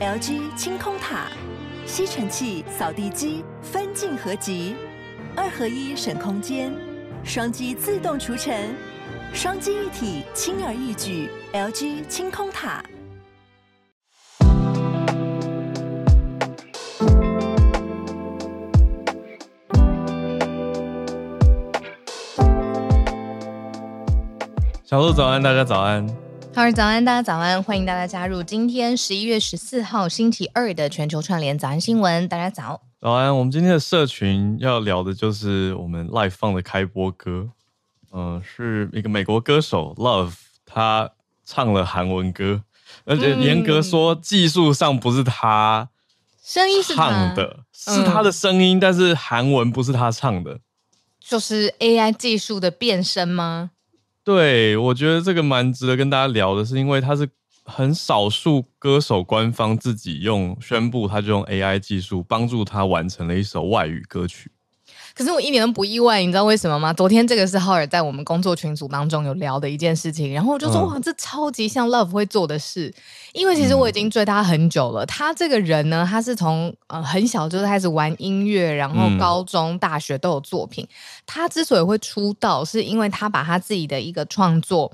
LG 清空塔，吸尘器、扫地机分镜合集，二合一省空间，双击自动除尘，双机一体轻而易举。LG 清空塔。小鹿早安，大家早安。好，早安，大家早安，欢迎大家加入今天十一月十四号星期二的全球串联早安新闻。大家早，早安。我们今天的社群要聊的就是我们 Live 放的开播歌，嗯、呃，是一个美国歌手 Love，他唱了韩文歌，而且严格说技术上不是他声音唱的，是他的声音，但是韩文不是他唱的，就是 AI 技术的变声吗？对，我觉得这个蛮值得跟大家聊的，是因为他是很少数歌手官方自己用宣布，他就用 AI 技术帮助他完成了一首外语歌曲。可是我一点都不意外，你知道为什么吗？昨天这个是浩尔在我们工作群组当中有聊的一件事情，然后我就说、嗯、哇，这超级像 Love 会做的事，因为其实我已经追他很久了。嗯、他这个人呢，他是从呃很小就开始玩音乐，然后高中、大学都有作品。嗯、他之所以会出道，是因为他把他自己的一个创作。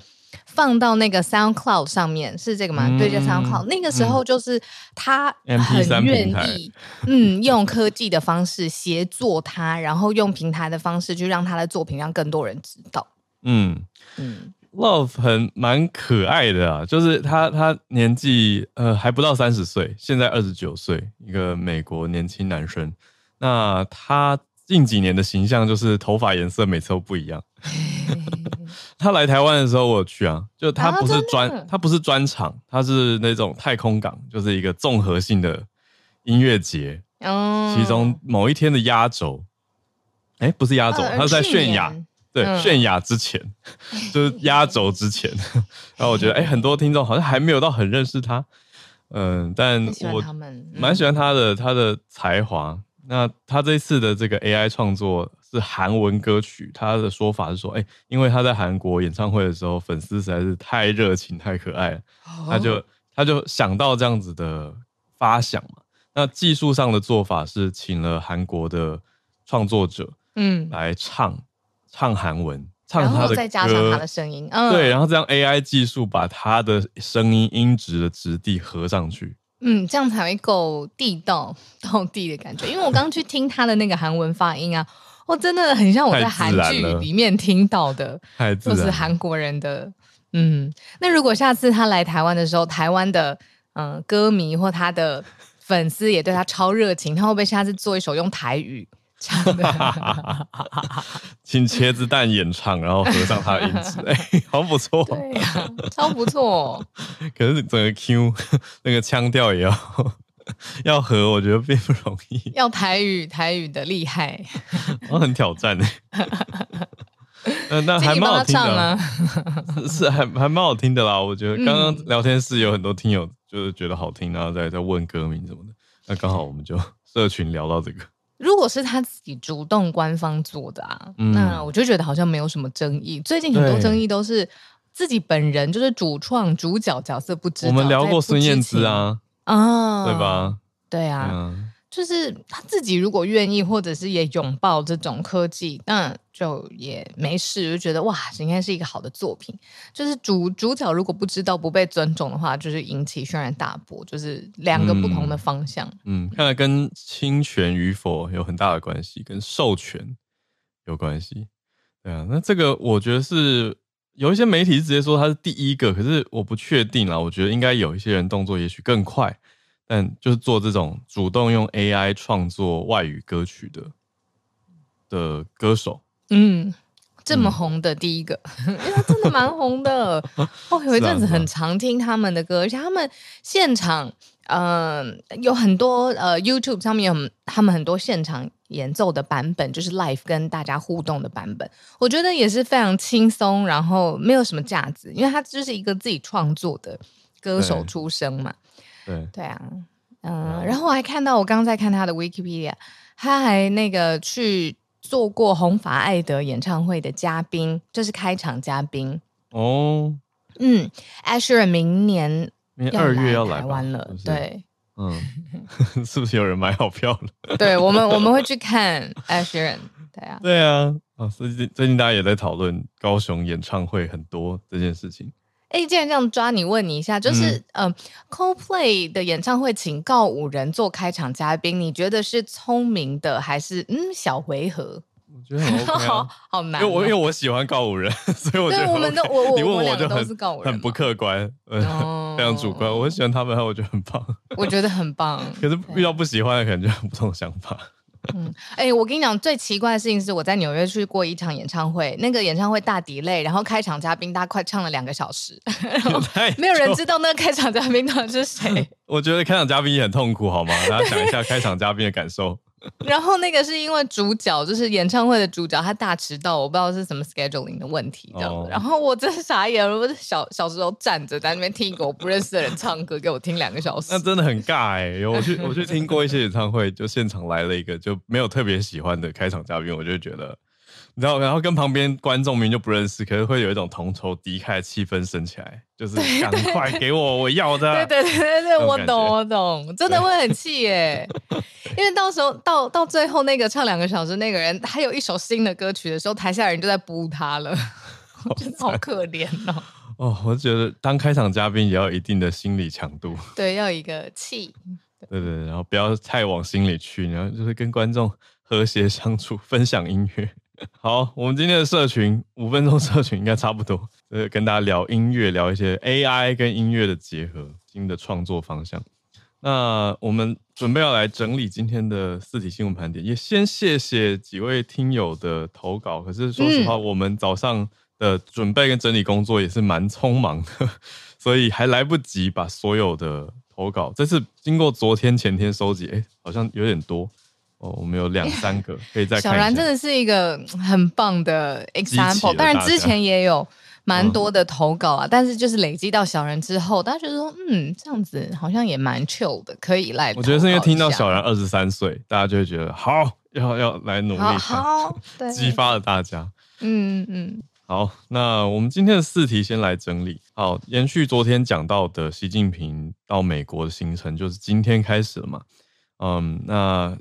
放到那个 SoundCloud 上面是这个吗？嗯、对，叫 SoundCloud。那个时候就是他很愿意，嗯，用科技的方式协作他，然后用平台的方式去让他的作品让更多人知道。嗯嗯，Love 很蛮可爱的啊，就是他他年纪呃还不到三十岁，现在二十九岁，一个美国年轻男生。那他近几年的形象就是头发颜色每次都不一样。他来台湾的时候，我有去啊，就他不是专，啊、他不是专场，他是那种太空港，就是一个综合性的音乐节。哦，其中某一天的压轴，哎、欸，不是压轴，他是在泫雅，对，泫雅之前，就是压轴之前。然后我觉得，哎、欸，很多听众好像还没有到很认识他，嗯，但我蛮喜欢他的他的才华。那他这次的这个 AI 创作是韩文歌曲，他的说法是说，哎、欸，因为他在韩国演唱会的时候，粉丝实在是太热情、太可爱了，他就他就想到这样子的发想嘛。那技术上的做法是请了韩国的创作者，嗯，来唱唱韩文，唱他的歌，再加上他的声音，嗯，对，然后这样 AI 技术把他的声音音质的质地合上去。嗯，这样才会够地道、到地的感觉。因为我刚去听他的那个韩文发音啊，我真的很像我在韩剧里面听到的，就是韩国人的。嗯，那如果下次他来台湾的时候，台湾的嗯、呃、歌迷或他的粉丝也对他超热情，他会不会下次做一首用台语？唱的，请茄子蛋演唱，然后合上他的音质，哎、欸，好不错，对呀、啊，超不错。可是整个 Q 那个腔调也要 要合，我觉得并不容易。要台语，台语的厉害，我很挑战呢。那那还蛮好听的、啊，是还还蛮好听的啦。我觉得刚刚聊天室有很多听友就是觉得好听，然后再在问歌名什么的。那刚好我们就社群聊到这个。如果是他自己主动官方做的啊，嗯、那我就觉得好像没有什么争议。最近很多争议都是自己本人就是主创主角角色不知道。我们聊过孙燕姿啊，啊，对吧？对啊。嗯就是他自己如果愿意，或者是也拥抱这种科技，那就也没事，就觉得哇，应该是一个好的作品。就是主主角如果不知道不被尊重的话，就是引起轩然大波，就是两个不同的方向。嗯，嗯，看来跟侵权与否有很大的关系，跟授权有关系。对啊，那这个我觉得是有一些媒体是直接说他是第一个，可是我不确定啦。我觉得应该有一些人动作也许更快。但就是做这种主动用 AI 创作外语歌曲的的歌手，嗯，这么红的第一个，嗯、因为他真的蛮红的。哦，有一阵子很常听他们的歌，而且他们现场，嗯、呃，有很多呃 YouTube 上面有他们很多现场演奏的版本，就是 Live 跟大家互动的版本，我觉得也是非常轻松，然后没有什么架子，因为他就是一个自己创作的歌手出身嘛。对。对啊，嗯，然后我还看到，我刚刚在看他的 Wikipedia，他还那个去做过红发艾德演唱会的嘉宾，就是开场嘉宾。哦。嗯，Asher 明年明年二月要来台湾了，对，嗯，是不是有人买好票了？对我们，我们会去看 Sheeran。对啊，对啊，啊，最近最近大家也在讨论高雄演唱会很多这件事情。哎，既然这样抓你，问你一下，就是嗯、呃、，Coldplay 的演唱会请告五人做开场嘉宾，你觉得是聪明的还是嗯小回合？我觉得很 OK 啊，好，好难、哦。因为我因为我喜欢告五人，所以我觉得、OK、我们都我我你问我就都是告五人很不客观，嗯，非常主观。我很喜欢他们，我觉得很棒。我觉得很棒。可是遇到不喜欢的，可能就有不同想法。嗯，哎、欸，我跟你讲，最奇怪的事情是，我在纽约去过一场演唱会，那个演唱会大 delay，然后开场嘉宾大概快唱了两个小时，然后没有人知道那个开场嘉宾到底是谁。我觉得开场嘉宾也很痛苦，好吗？大家想一下开场嘉宾的感受。然后那个是因为主角就是演唱会的主角，他大迟到，我不知道是什么 scheduling 的问题这样子。Oh. 然后我真是傻眼了，我小小时候站着在那边听一个我不认识的人唱歌给我听两个小时，那真的很尬哎、欸！我去 我去听过一些演唱会，就现场来了一个就没有特别喜欢的开场嘉宾，我就觉得。然后，然后跟旁边观众明明就不认识，可是会有一种同仇敌忾的气氛升起来，就是赶快给我我要的。对对对对对，我懂我懂，真的会很气耶。因为到时候到到最后那个唱两个小时那个人，还有一首新的歌曲的时候，台下人就在补他了，真的好可怜哦。哦，我觉得当开场嘉宾也要有一定的心理强度，对，要一个气。对对对，然后不要太往心里去，然后就是跟观众和谐相处，分享音乐。好，我们今天的社群五分钟社群应该差不多，呃，跟大家聊音乐，聊一些 AI 跟音乐的结合，新的创作方向。那我们准备要来整理今天的四体新闻盘点，也先谢谢几位听友的投稿。可是说实话，我们早上的准备跟整理工作也是蛮匆忙的，所以还来不及把所有的投稿。这次经过昨天前天收集，哎，好像有点多。哦，我们有两三个可以再看。小然真的是一个很棒的 example，当然之前也有蛮多的投稿啊，嗯、但是就是累积到小然之后，大家觉得说，嗯，这样子好像也蛮 chill 的，可以来。我觉得是因为听到小然二十三岁，大家就会觉得好，要要来努力，好，好 对，激发了大家。嗯嗯，好，那我们今天的四题先来整理。好，延续昨天讲到的习近平到美国的行程，就是今天开始了嘛？嗯，那。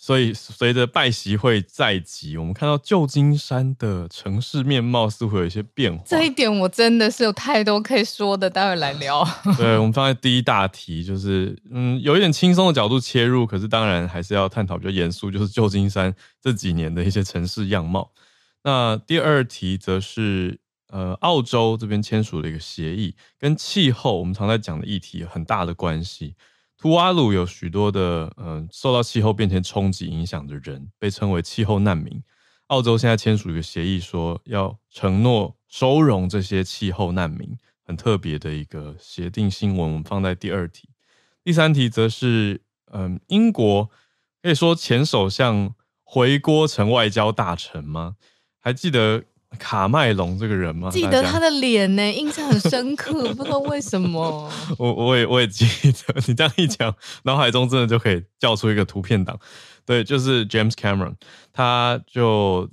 所以，随着拜习会在即，我们看到旧金山的城市面貌似乎有一些变化。这一点我真的是有太多可以说的，待会来聊。对，我们放在第一大题，就是嗯，有一点轻松的角度切入，可是当然还是要探讨比较严肃，就是旧金山这几年的一些城市样貌。那第二题则是呃，澳洲这边签署了一个协议，跟气候我们常在讲的议题有很大的关系。图瓦鲁有许多的嗯、受到气候变迁冲击影响的人，被称为气候难民。澳洲现在签署一个协议，说要承诺收容这些气候难民，很特别的一个协定新闻。我们放在第二题，第三题则是嗯、英国可以说前首相回国成外交大臣吗？还记得？卡麦隆这个人吗？记得他的脸呢，印象很深刻，不知道为什么。我我也我也记得，你这样一讲，脑海中真的就可以叫出一个图片档。对，就是 James Cameron，他就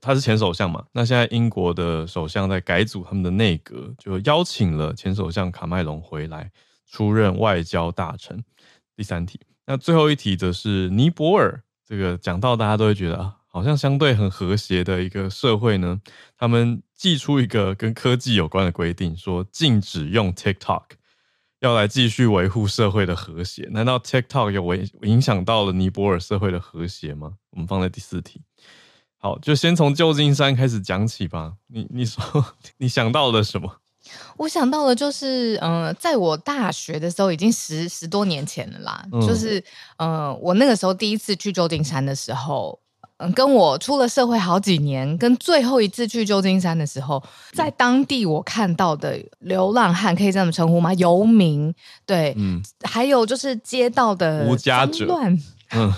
他是前首相嘛。那现在英国的首相在改组他们的内阁，就邀请了前首相卡麦隆回来出任外交大臣。第三题，那最后一题则是尼泊尔，这个讲到大家都会觉得啊。好像相对很和谐的一个社会呢，他们寄出一个跟科技有关的规定，说禁止用 TikTok，要来继续维护社会的和谐。难道 TikTok 有影影响到了尼泊尔社会的和谐吗？我们放在第四题。好，就先从旧金山开始讲起吧。你你说 你想到了什么？我想到了就是，嗯、呃，在我大学的时候，已经十十多年前了啦。嗯、就是，嗯、呃，我那个时候第一次去旧金山的时候。跟我出了社会好几年，跟最后一次去旧金山的时候，在当地我看到的流浪汉，可以这么称呼吗？游民，对，嗯，还有就是街道的无家者，嗯，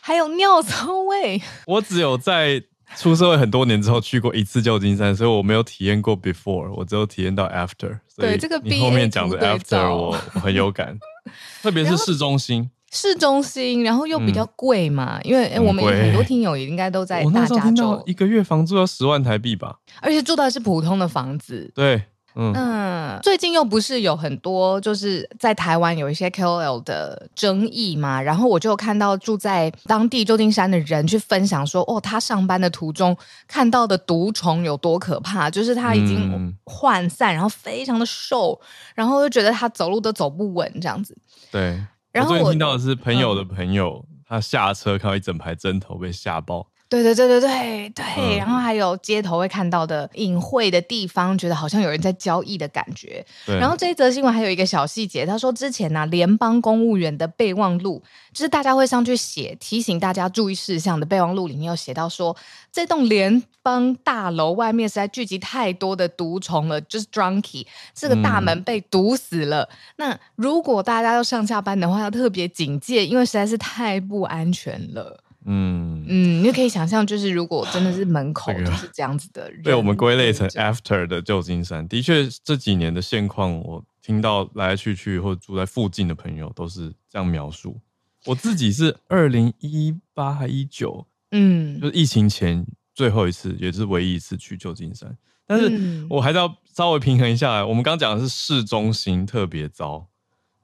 还有尿骚味。我只有在出社会很多年之后去过一次旧金山，所以我没有体验过 before，我只有体验到 after。对，这个你后面讲的 after 我我很有感，特别是市中心。市中心，然后又比较贵嘛，嗯、因为我们很多听友也应该都在大加州，一个月房租要十万台币吧，而且住的是普通的房子。对，嗯，嗯，最近又不是有很多就是在台湾有一些 KOL 的争议嘛，然后我就看到住在当地旧金山的人去分享说，哦，他上班的途中看到的毒虫有多可怕，就是他已经涣散，然后非常的瘦，然后就觉得他走路都走不稳这样子。对，然后我，我最近听到的是朋友的朋友，嗯、他下车看到一整排针头被吓爆。对对对对对对，嗯、然后还有街头会看到的隐晦的地方，觉得好像有人在交易的感觉。对然后这一则新闻还有一个小细节，他说之前呢、啊，联邦公务员的备忘录，就是大家会上去写提醒大家注意事项的备忘录，里面有写到说，这栋联邦大楼外面实在聚集太多的毒虫了，就是 drunkie，这个大门被毒死了。嗯、那如果大家要上下班的话，要特别警戒，因为实在是太不安全了。嗯嗯，你可以想象，就是如果真的是门口就是这样子的人，被我们归类成 after 的旧金山，的确这几年的现况，我听到来来去去或住在附近的朋友都是这样描述。我自己是二零一八还一九，嗯，就是疫情前最后一次，也是唯一一次去旧金山，但是我还是要稍微平衡一下。我们刚讲的是市中心特别糟。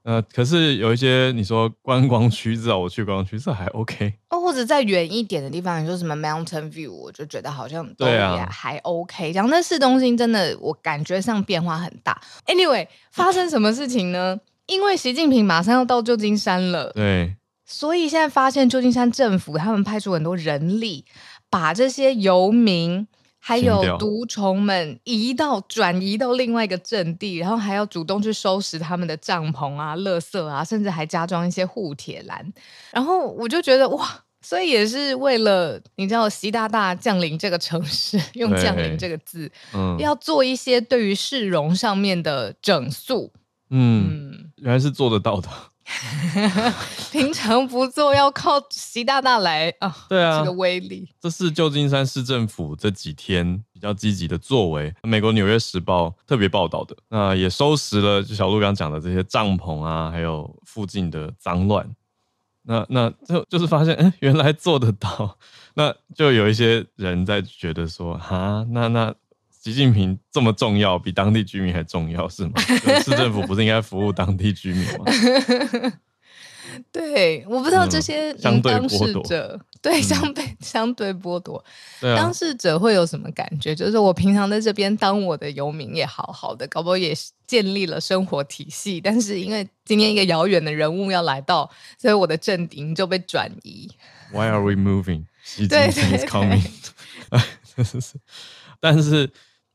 呃，可是有一些你说观光区，至少我去观光区这还 OK 哦，或者再远一点的地方，你说什么 Mountain View，我就觉得好像对啊还 OK。讲那市中心真的，我感觉上变化很大。Anyway，发生什么事情呢？因为习近平马上要到旧金山了，对，所以现在发现旧金山政府他们派出很多人力，把这些游民。还有毒虫们移到转移到另外一个阵地，然后还要主动去收拾他们的帐篷啊、垃圾啊，甚至还加装一些护铁栏。然后我就觉得哇，所以也是为了你知道习大大降临这个城市，用“降临”这个字，嗯，要做一些对于市容上面的整肃。嗯，嗯原来是做得到的。平常不做，要靠习大大来啊！对啊，这个威力，这是旧金山市政府这几天比较积极的作为。美国《纽约时报》特别报道的，那也收拾了就小鹿刚讲的这些帐篷啊，还有附近的脏乱。那那就就是发现，嗯，原来做得到。那就有一些人在觉得说，哈，那那。习近平这么重要，比当地居民还重要是吗？市政府不是应该服务当地居民吗？对，我不知道这些当事者对相对相对剥夺，当事者会有什么感觉？就是我平常在这边当我的游民也好好的，搞不好也建立了生活体系，但是因为今天一个遥远的人物要来到，所以我的阵营就被转移。Why are we moving？习近平 is coming。但是。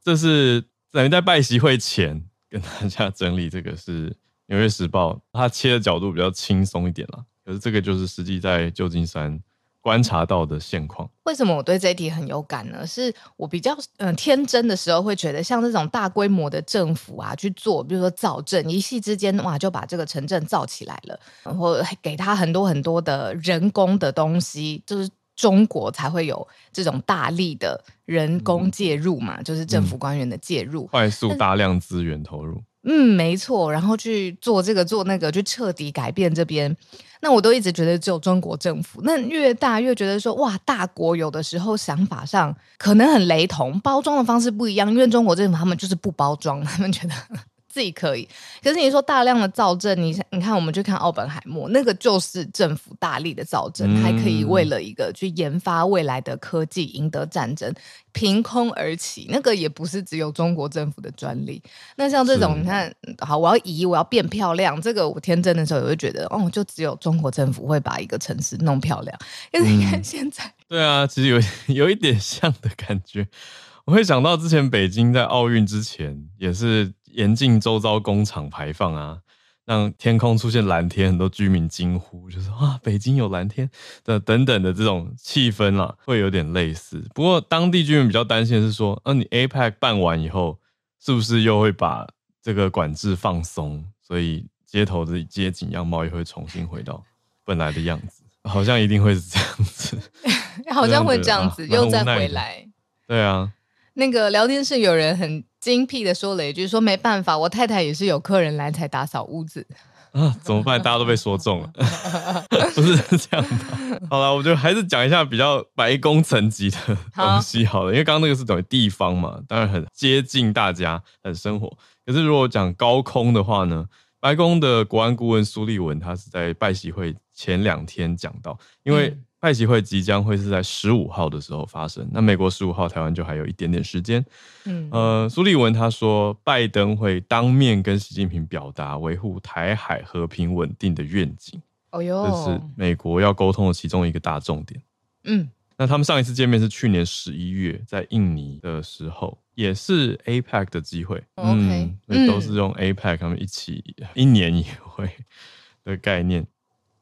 这是等于在拜习会前跟大家整理，这个是《纽约时报》，它切的角度比较轻松一点啦。可是这个就是实际在旧金山观察到的现况。为什么我对这一题很有感呢？是我比较嗯、天真的时候会觉得，像这种大规模的政府啊去做，比如说造镇，一夕之间哇就把这个城镇造起来了，然后给他很多很多的人工的东西，就是。中国才会有这种大力的人工介入嘛，嗯、就是政府官员的介入，快速大量资源投入。嗯，没错，然后去做这个做那个，去彻底改变这边。那我都一直觉得只有中国政府，那越大越觉得说哇，大国有的时候想法上可能很雷同，包装的方式不一样。因为中国政府他们就是不包装，他们觉得。自己可以，可是你说大量的造证，你你看，我们去看奥本海默，那个就是政府大力的造镇，嗯、还可以为了一个去研发未来的科技赢得战争，凭空而起，那个也不是只有中国政府的专利。那像这种，你看，好，我要移，我要变漂亮，这个我天真的时候也会觉得，哦，就只有中国政府会把一个城市弄漂亮。可是你看现在，嗯、对啊，其实有有一点像的感觉，我会想到之前北京在奥运之前也是。严禁周遭工厂排放啊，让天空出现蓝天，很多居民惊呼，就是啊，北京有蓝天的等等的这种气氛啊，会有点类似。不过当地居民比较担心的是说，啊，你 APEC 办完以后，是不是又会把这个管制放松？所以街头的街景样貌也会重新回到本来的样子，好像一定会是这样子，好像会这样子，又再回来。对啊，那个聊天室有人很。精辟的说了一句：“说没办法，我太太也是有客人来才打扫屋子。”啊，怎么办？大家都被说中了，不是这样的。好了，我就还是讲一下比较白宫层级的东西好了，好，因为刚刚那个是等于地方嘛，当然很接近大家，很生活。可是如果讲高空的话呢，白宫的国安顾问苏利文他是在拜习会前两天讲到，因为。拜习会即将会是在十五号的时候发生，那美国十五号，台湾就还有一点点时间。嗯，呃，苏利文他说，拜登会当面跟习近平表达维护台海和平稳定的愿景。哦哟，这是美国要沟通的其中一个大重点。嗯，那他们上一次见面是去年十一月在印尼的时候，也是 APEC 的机会。嗯，所以都是用 APEC 他们一起一年一会的概念。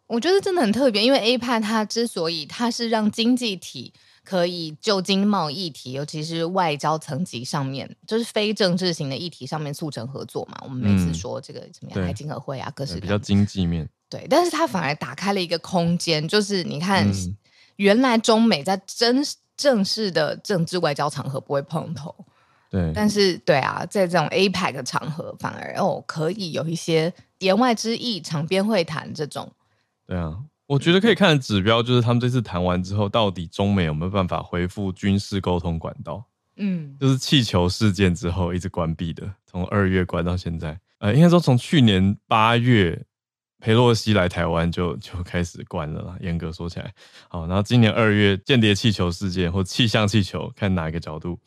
我觉得真的很特别，因为 APEC 它之所以它是让经济体可以就经贸议题，尤其是外交层级上面，就是非政治型的议题上面促成合作嘛。我们每次说这个怎么样，海经合会啊，各式比较经济面。对，但是它反而打开了一个空间，就是你看，嗯、原来中美在真正式的政治外交场合不会碰头，对，但是对啊，在这种 APEC 的场合，反而哦可以有一些言外之意、场边会谈这种。对啊，我觉得可以看的指标就是他们这次谈完之后，到底中美有没有办法恢复军事沟通管道？嗯，就是气球事件之后一直关闭的，从二月关到现在。呃，应该说从去年八月佩洛西来台湾就就开始关了啦。严格说起来，好，然后今年二月间谍气球事件或气象气球，看哪一个角度，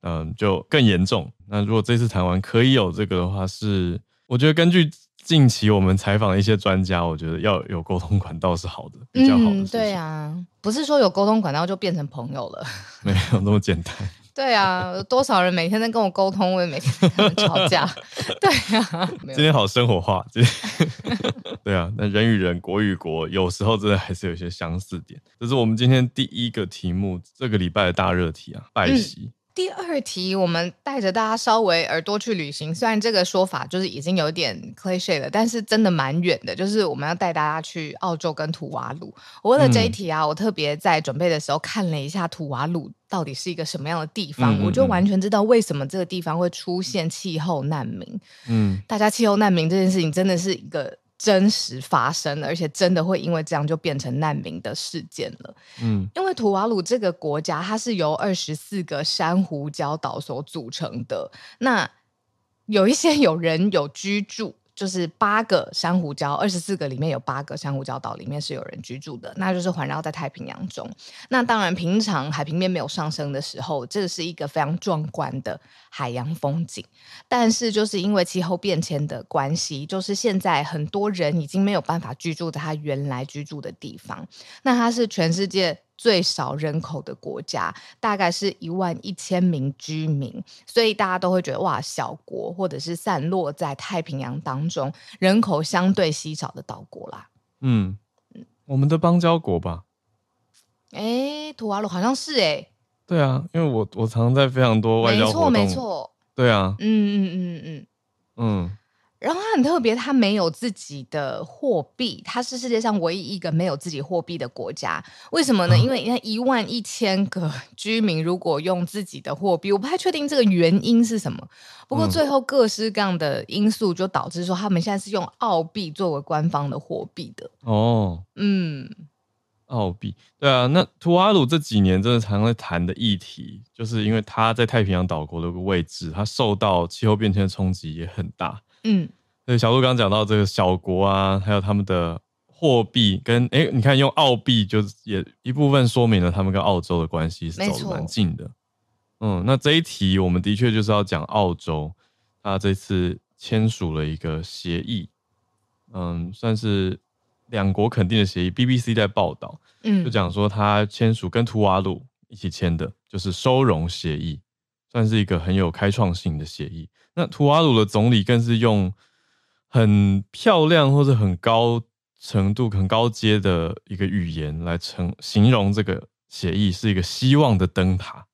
嗯、呃，就更严重。那如果这次谈完可以有这个的话，是我觉得根据。近期我们采访的一些专家，我觉得要有沟通管道是好的，比较好的。嗯，对啊，不是说有沟通管道就变成朋友了，没有那么简单。对啊，有多少人每天在跟我沟通，我也每天在跟他们吵架。对啊，今天好生活化。今天 对啊，那人与人、国与国，有时候真的还是有一些相似点。这是我们今天第一个题目，这个礼拜的大热题啊，拜习。嗯第二题，我们带着大家稍微耳朵去旅行。虽然这个说法就是已经有点 cliché 了，但是真的蛮远的。就是我们要带大家去澳洲跟土瓦鲁。我为了这一题啊，嗯、我特别在准备的时候看了一下土瓦鲁到底是一个什么样的地方，嗯嗯嗯，我就完全知道为什么这个地方会出现气候难民。嗯，大家气候难民这件事情真的是一个。真实发生了，而且真的会因为这样就变成难民的事件了。嗯，因为图瓦鲁这个国家，它是由二十四个珊瑚礁岛所组成的。那有一些有人有居住。就是八个珊瑚礁，二十四个里面有八个珊瑚礁岛里面是有人居住的，那就是环绕在太平洋中。那当然，平常海平面没有上升的时候，这是一个非常壮观的海洋风景。但是，就是因为气候变迁的关系，就是现在很多人已经没有办法居住在他原来居住的地方。那它是全世界。最少人口的国家，大概是一万一千名居民，所以大家都会觉得哇，小国或者是散落在太平洋当中，人口相对稀少的岛国啦。嗯，我们的邦交国吧？哎、欸，图瓦鲁好像是哎、欸。对啊，因为我我常常在非常多外交活动，没错没错。对啊，嗯嗯嗯嗯嗯。然后它很特别，它没有自己的货币，它是世界上唯一一个没有自己货币的国家。为什么呢？因为你看一万一千个 居民，如果用自己的货币，我不太确定这个原因是什么。不过最后各式各样的因素就导致说，他们现在是用澳币作为官方的货币的。哦，嗯，澳币，对啊。那图瓦鲁这几年真的常常在谈的议题，就是因为它在太平洋岛国的位置，它受到气候变迁的冲击也很大。嗯，对，小鹿刚刚讲到这个小国啊，还有他们的货币跟哎、欸，你看用澳币，就也一部分说明了他们跟澳洲的关系是走的蛮近的。嗯，那这一题我们的确就是要讲澳洲，他这次签署了一个协议，嗯，算是两国肯定的协议。BBC 在报道，嗯，就讲说他签署跟图瓦鲁一起签的，就是收容协议，算是一个很有开创性的协议。那图瓦鲁的总理更是用很漂亮或者很高程度、很高阶的一个语言来称形容这个协议是一个希望的灯塔，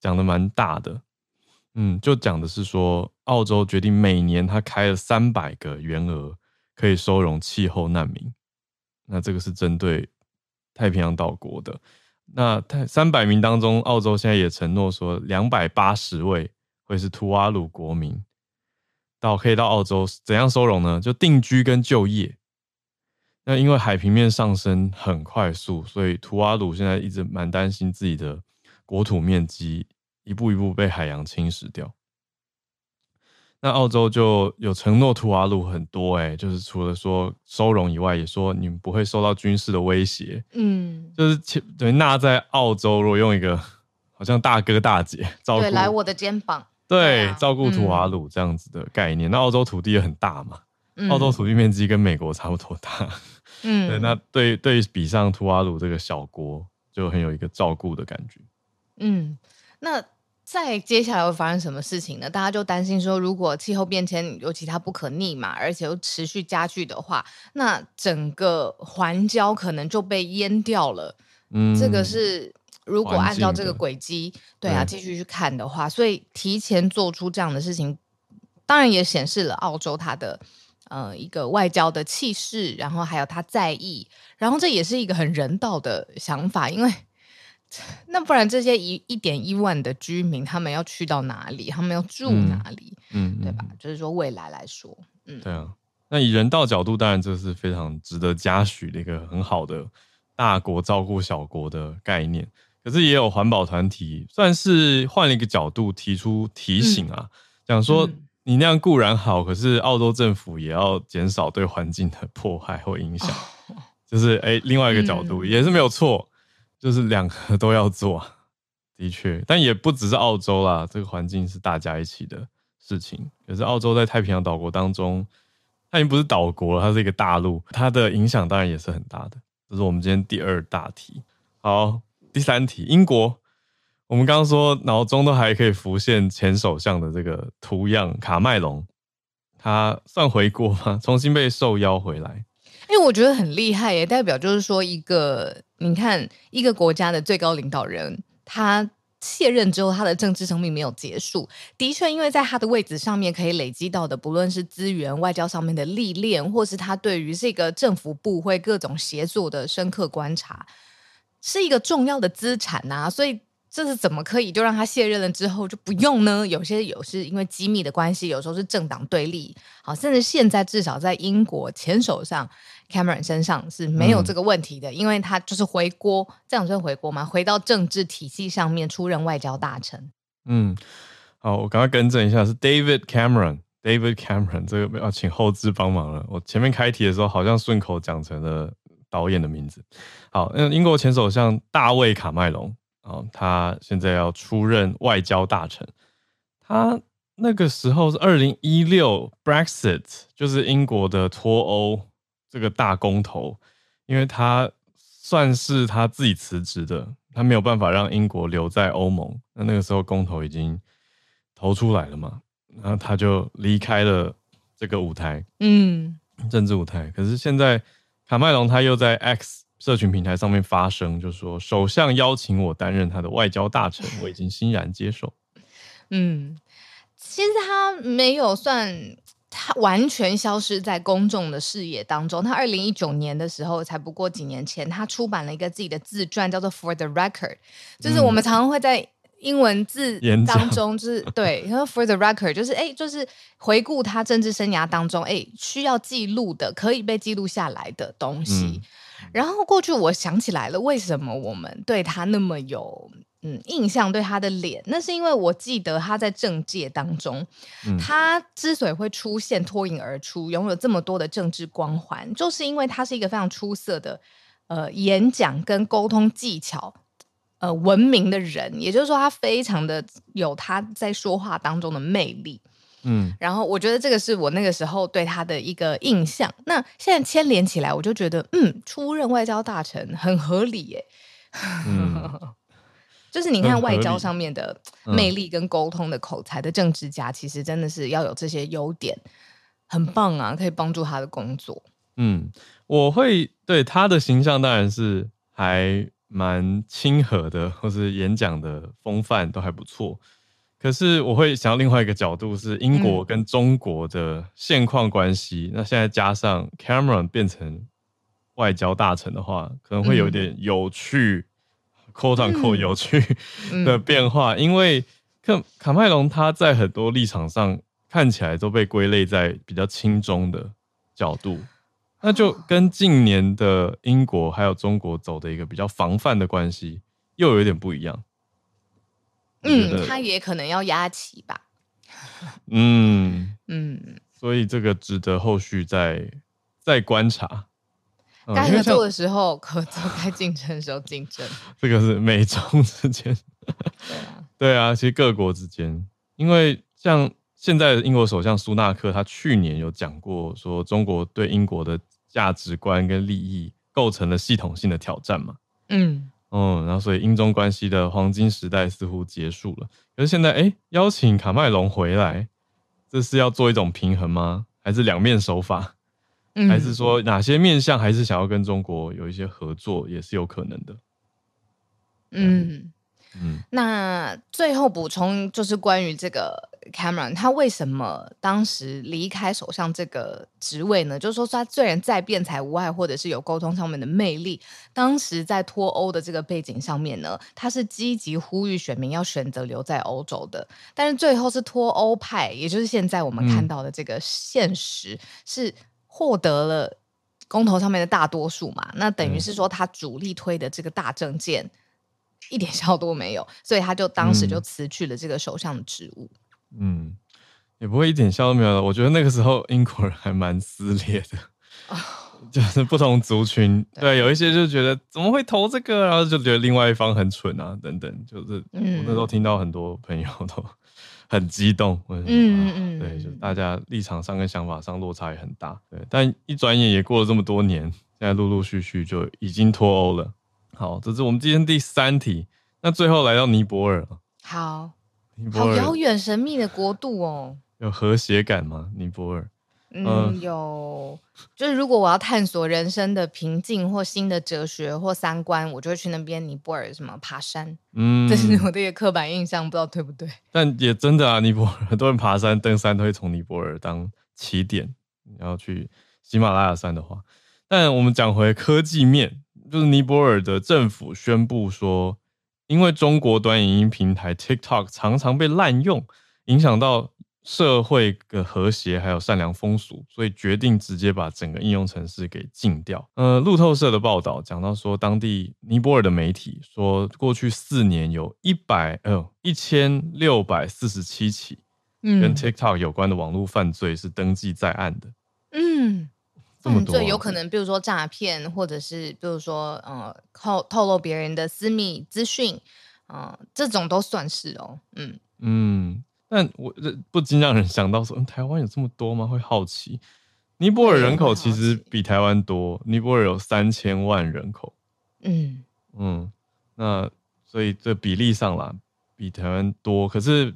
讲的蛮大的。嗯，就讲的是说，澳洲决定每年他开了三百个员额，可以收容气候难民。那这个是针对太平洋岛国的。那太三百名当中，澳洲现在也承诺说两百八十位。会是图瓦鲁国民，到可以到澳洲怎样收容呢？就定居跟就业。那因为海平面上升很快速，所以图瓦鲁现在一直蛮担心自己的国土面积一步一步被海洋侵蚀掉。那澳洲就有承诺图瓦鲁很多、欸，哎，就是除了说收容以外，也说你们不会受到军事的威胁，嗯，就是等于纳在澳洲，如果用一个好像大哥大姐照顾，对，来我的肩膀，对，啊、照顾图瓦鲁这样子的概念。嗯、那澳洲土地也很大嘛，嗯、澳洲土地面积跟美国差不多大，嗯，对，那对对比上图瓦鲁这个小国，就很有一个照顾的感觉，嗯，那。再接下来会发生什么事情呢？大家就担心说，如果气候变迁尤其它不可逆嘛，而且又持续加剧的话，那整个环礁可能就被淹掉了。嗯，这个是如果按照这个轨迹，对啊，继续去看的话，所以提前做出这样的事情，当然也显示了澳洲它的呃一个外交的气势，然后还有他在意，然后这也是一个很人道的想法，因为。那不然这些一一点一万的居民，他们要去到哪里？他们要住哪里？嗯，嗯对吧？就是说未来来说，嗯，对啊。那以人道角度，当然这是非常值得嘉许的一个很好的大国照顾小国的概念。可是也有环保团体算是换了一个角度提出提醒啊，讲、嗯、说你那样固然好，可是澳洲政府也要减少对环境的 破坏或影响。哦、就是哎、欸，另外一个角度、嗯、也是没有错。就是两个都要做，的确，但也不只是澳洲啦，这个环境是大家一起的事情。可是澳洲在太平洋岛国当中，它已经不是岛国了，它是一个大陆，它的影响当然也是很大的。这是我们今天第二大题。好，第三题，英国，我们刚刚说脑中都还可以浮现前首相的这个图样，卡麦隆，他算回国吗？重新被受邀回来？因为我觉得很厉害耶，代表就是说一个。你看，一个国家的最高领导人，他卸任之后，他的政治生命没有结束。的确，因为在他的位置上面可以累积到的，不论是资源、外交上面的历练，或是他对于这个政府部会各种协作的深刻观察，是一个重要的资产呐、啊。所以。这是怎么可以就让他卸任了之后就不用呢？有些有是因为机密的关系，有时候是政党对立。好，甚至现在至少在英国前首相 Cameron 身上是没有这个问题的，嗯、因为他就是回国，这样算回国吗？回到政治体系上面出任外交大臣。嗯，好，我赶快更正一下，是 David Cameron，David Cameron，这个要请后置帮忙了。我前面开题的时候好像顺口讲成了导演的名字。好，那英国前首相大卫卡麦隆。哦，他现在要出任外交大臣。他那个时候是二零一六 Brexit，就是英国的脱欧这个大公投，因为他算是他自己辞职的，他没有办法让英国留在欧盟。那那个时候公投已经投出来了嘛，然后他就离开了这个舞台，嗯，政治舞台。可是现在卡麦隆他又在 X。社群平台上面发声，就说首相邀请我担任他的外交大臣，我已经欣然接受。嗯，其实他没有算他完全消失在公众的视野当中。他二零一九年的时候，才不过几年前，他出版了一个自己的自传，叫做《For the Record》，就是我们常常会在英文字当中，就是对，然后《For the Record》就是哎，就是回顾他政治生涯当中哎需要记录的，可以被记录下来的东西。嗯然后过去我想起来了，为什么我们对他那么有嗯印象？对他的脸，那是因为我记得他在政界当中，嗯、他之所以会出现脱颖而出，拥有这么多的政治光环，就是因为他是一个非常出色的呃演讲跟沟通技巧呃闻名的人，也就是说，他非常的有他在说话当中的魅力。嗯，然后我觉得这个是我那个时候对他的一个印象。那现在牵连起来，我就觉得，嗯，出任外交大臣很合理耶。嗯，就是你看外交上面的魅力跟沟通的口才的政治家，其实真的是要有这些优点，很棒啊，可以帮助他的工作。嗯，我会对他的形象当然是还蛮亲和的，或是演讲的风范都还不错。可是我会想到另外一个角度，是英国跟中国的现况关系。嗯、那现在加上 Cameron 变成外交大臣的话，可能会有点有趣、嗯、，quote unquote 有趣的变化。嗯、因为卡卡麦隆他在很多立场上，看起来都被归类在比较轻中的角度，那就跟近年的英国还有中国走的一个比较防范的关系又有点不一样。嗯，他也可能要压旗吧。嗯嗯，所以这个值得后续再再观察。该合作的时候合作，该竞争的时候竞争。这个是美中之间。对啊，对啊，其实各国之间，因为像现在的英国首相苏纳克，他去年有讲过，说中国对英国的价值观跟利益构成了系统性的挑战嘛。嗯嗯，然后所以英中关系的黄金时代似乎结束了。可是现在，哎，邀请卡麦隆回来，这是要做一种平衡吗？还是两面手法？嗯、还是说哪些面向还是想要跟中国有一些合作，也是有可能的。嗯嗯，那最后补充就是关于这个 Cameron，他为什么当时离开首相这个职位呢？就是说，他虽然在辩才无碍，或者是有沟通上面的魅力，当时在脱欧的这个背景上面呢，他是积极呼吁选民要选择留在欧洲的。但是最后是脱欧派，也就是现在我们看到的这个现实是。获得了公投上面的大多数嘛，那等于是说他主力推的这个大政见一点效都没有，所以他就当时就辞去了这个首相的职务。嗯，也不会一点效都没有了。我觉得那个时候英国人还蛮撕裂的，哦、就是不同族群对，对有一些就觉得怎么会投这个，然后就觉得另外一方很蠢啊等等，就是我那时候听到很多朋友都。很激动，嗯嗯嗯，对，就大家立场上跟想法上落差也很大，对，但一转眼也过了这么多年，现在陆陆续续就已经脱欧了。好，这是我们今天第三题，那最后来到尼泊尔，好，尼泊尔，好遥远神秘的国度哦，有和谐感吗？尼泊尔？嗯，嗯，有，就是如果我要探索人生的平静或新的哲学或三观，我就会去那边尼泊尔什么爬山。嗯，这是我的一个刻板印象，不知道对不对？但也真的啊，尼泊尔很多人爬山登山都会从尼泊尔当起点，然后去喜马拉雅山的话。但我们讲回科技面，就是尼泊尔的政府宣布说，因为中国短影音平台 TikTok 常常被滥用，影响到。社会的和谐还有善良风俗，所以决定直接把整个应用程式给禁掉。呃，路透社的报道讲到说，当地尼泊尔的媒体说，过去四年有一百呃一千六百四十七起跟 TikTok 有关的网络犯罪是登记在案的。嗯，这么多，有可能比如说诈骗，或者是比如说呃透透露别人的私密资讯，啊、呃，这种都算是哦。嗯嗯。但我这不禁让人想到说，嗯，台湾有这么多吗？会好奇，尼泊尔人口其实比台湾多，尼泊尔有三千万人口。嗯嗯，那所以这比例上啦，比台湾多。可是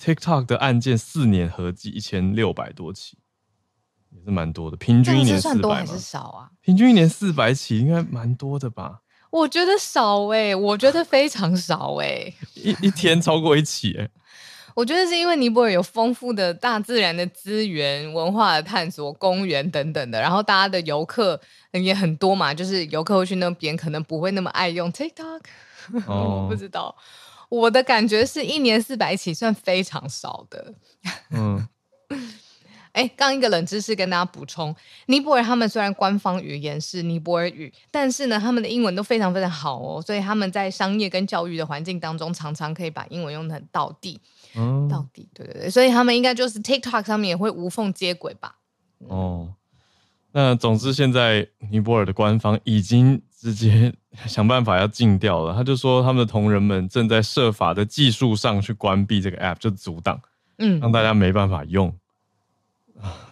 TikTok 的案件四年合计一千六百多起，也是蛮多的。平均一年四百还是少啊？平均一年四百起，应该蛮多的吧？我觉得少哎、欸，我觉得非常少哎、欸，一一天超过一起哎、欸。我觉得是因为尼泊尔有丰富的大自然的资源、文化的探索、公园等等的，然后大家的游客也很多嘛，就是游客会去那边，可能不会那么爱用 TikTok。哦、我不知道，我的感觉是一年四百起算非常少的。嗯，哎，刚一个冷知识跟大家补充：尼泊尔他们虽然官方语言是尼泊尔语，但是呢，他们的英文都非常非常好哦，所以他们在商业跟教育的环境当中，常常可以把英文用的很到地。嗯，到底对对对，所以他们应该就是 TikTok 上面也会无缝接轨吧？哦，那总之现在尼泊尔的官方已经直接想办法要禁掉了。他就说他们的同仁们正在设法的技术上去关闭这个 App，就阻挡，嗯，让大家没办法用。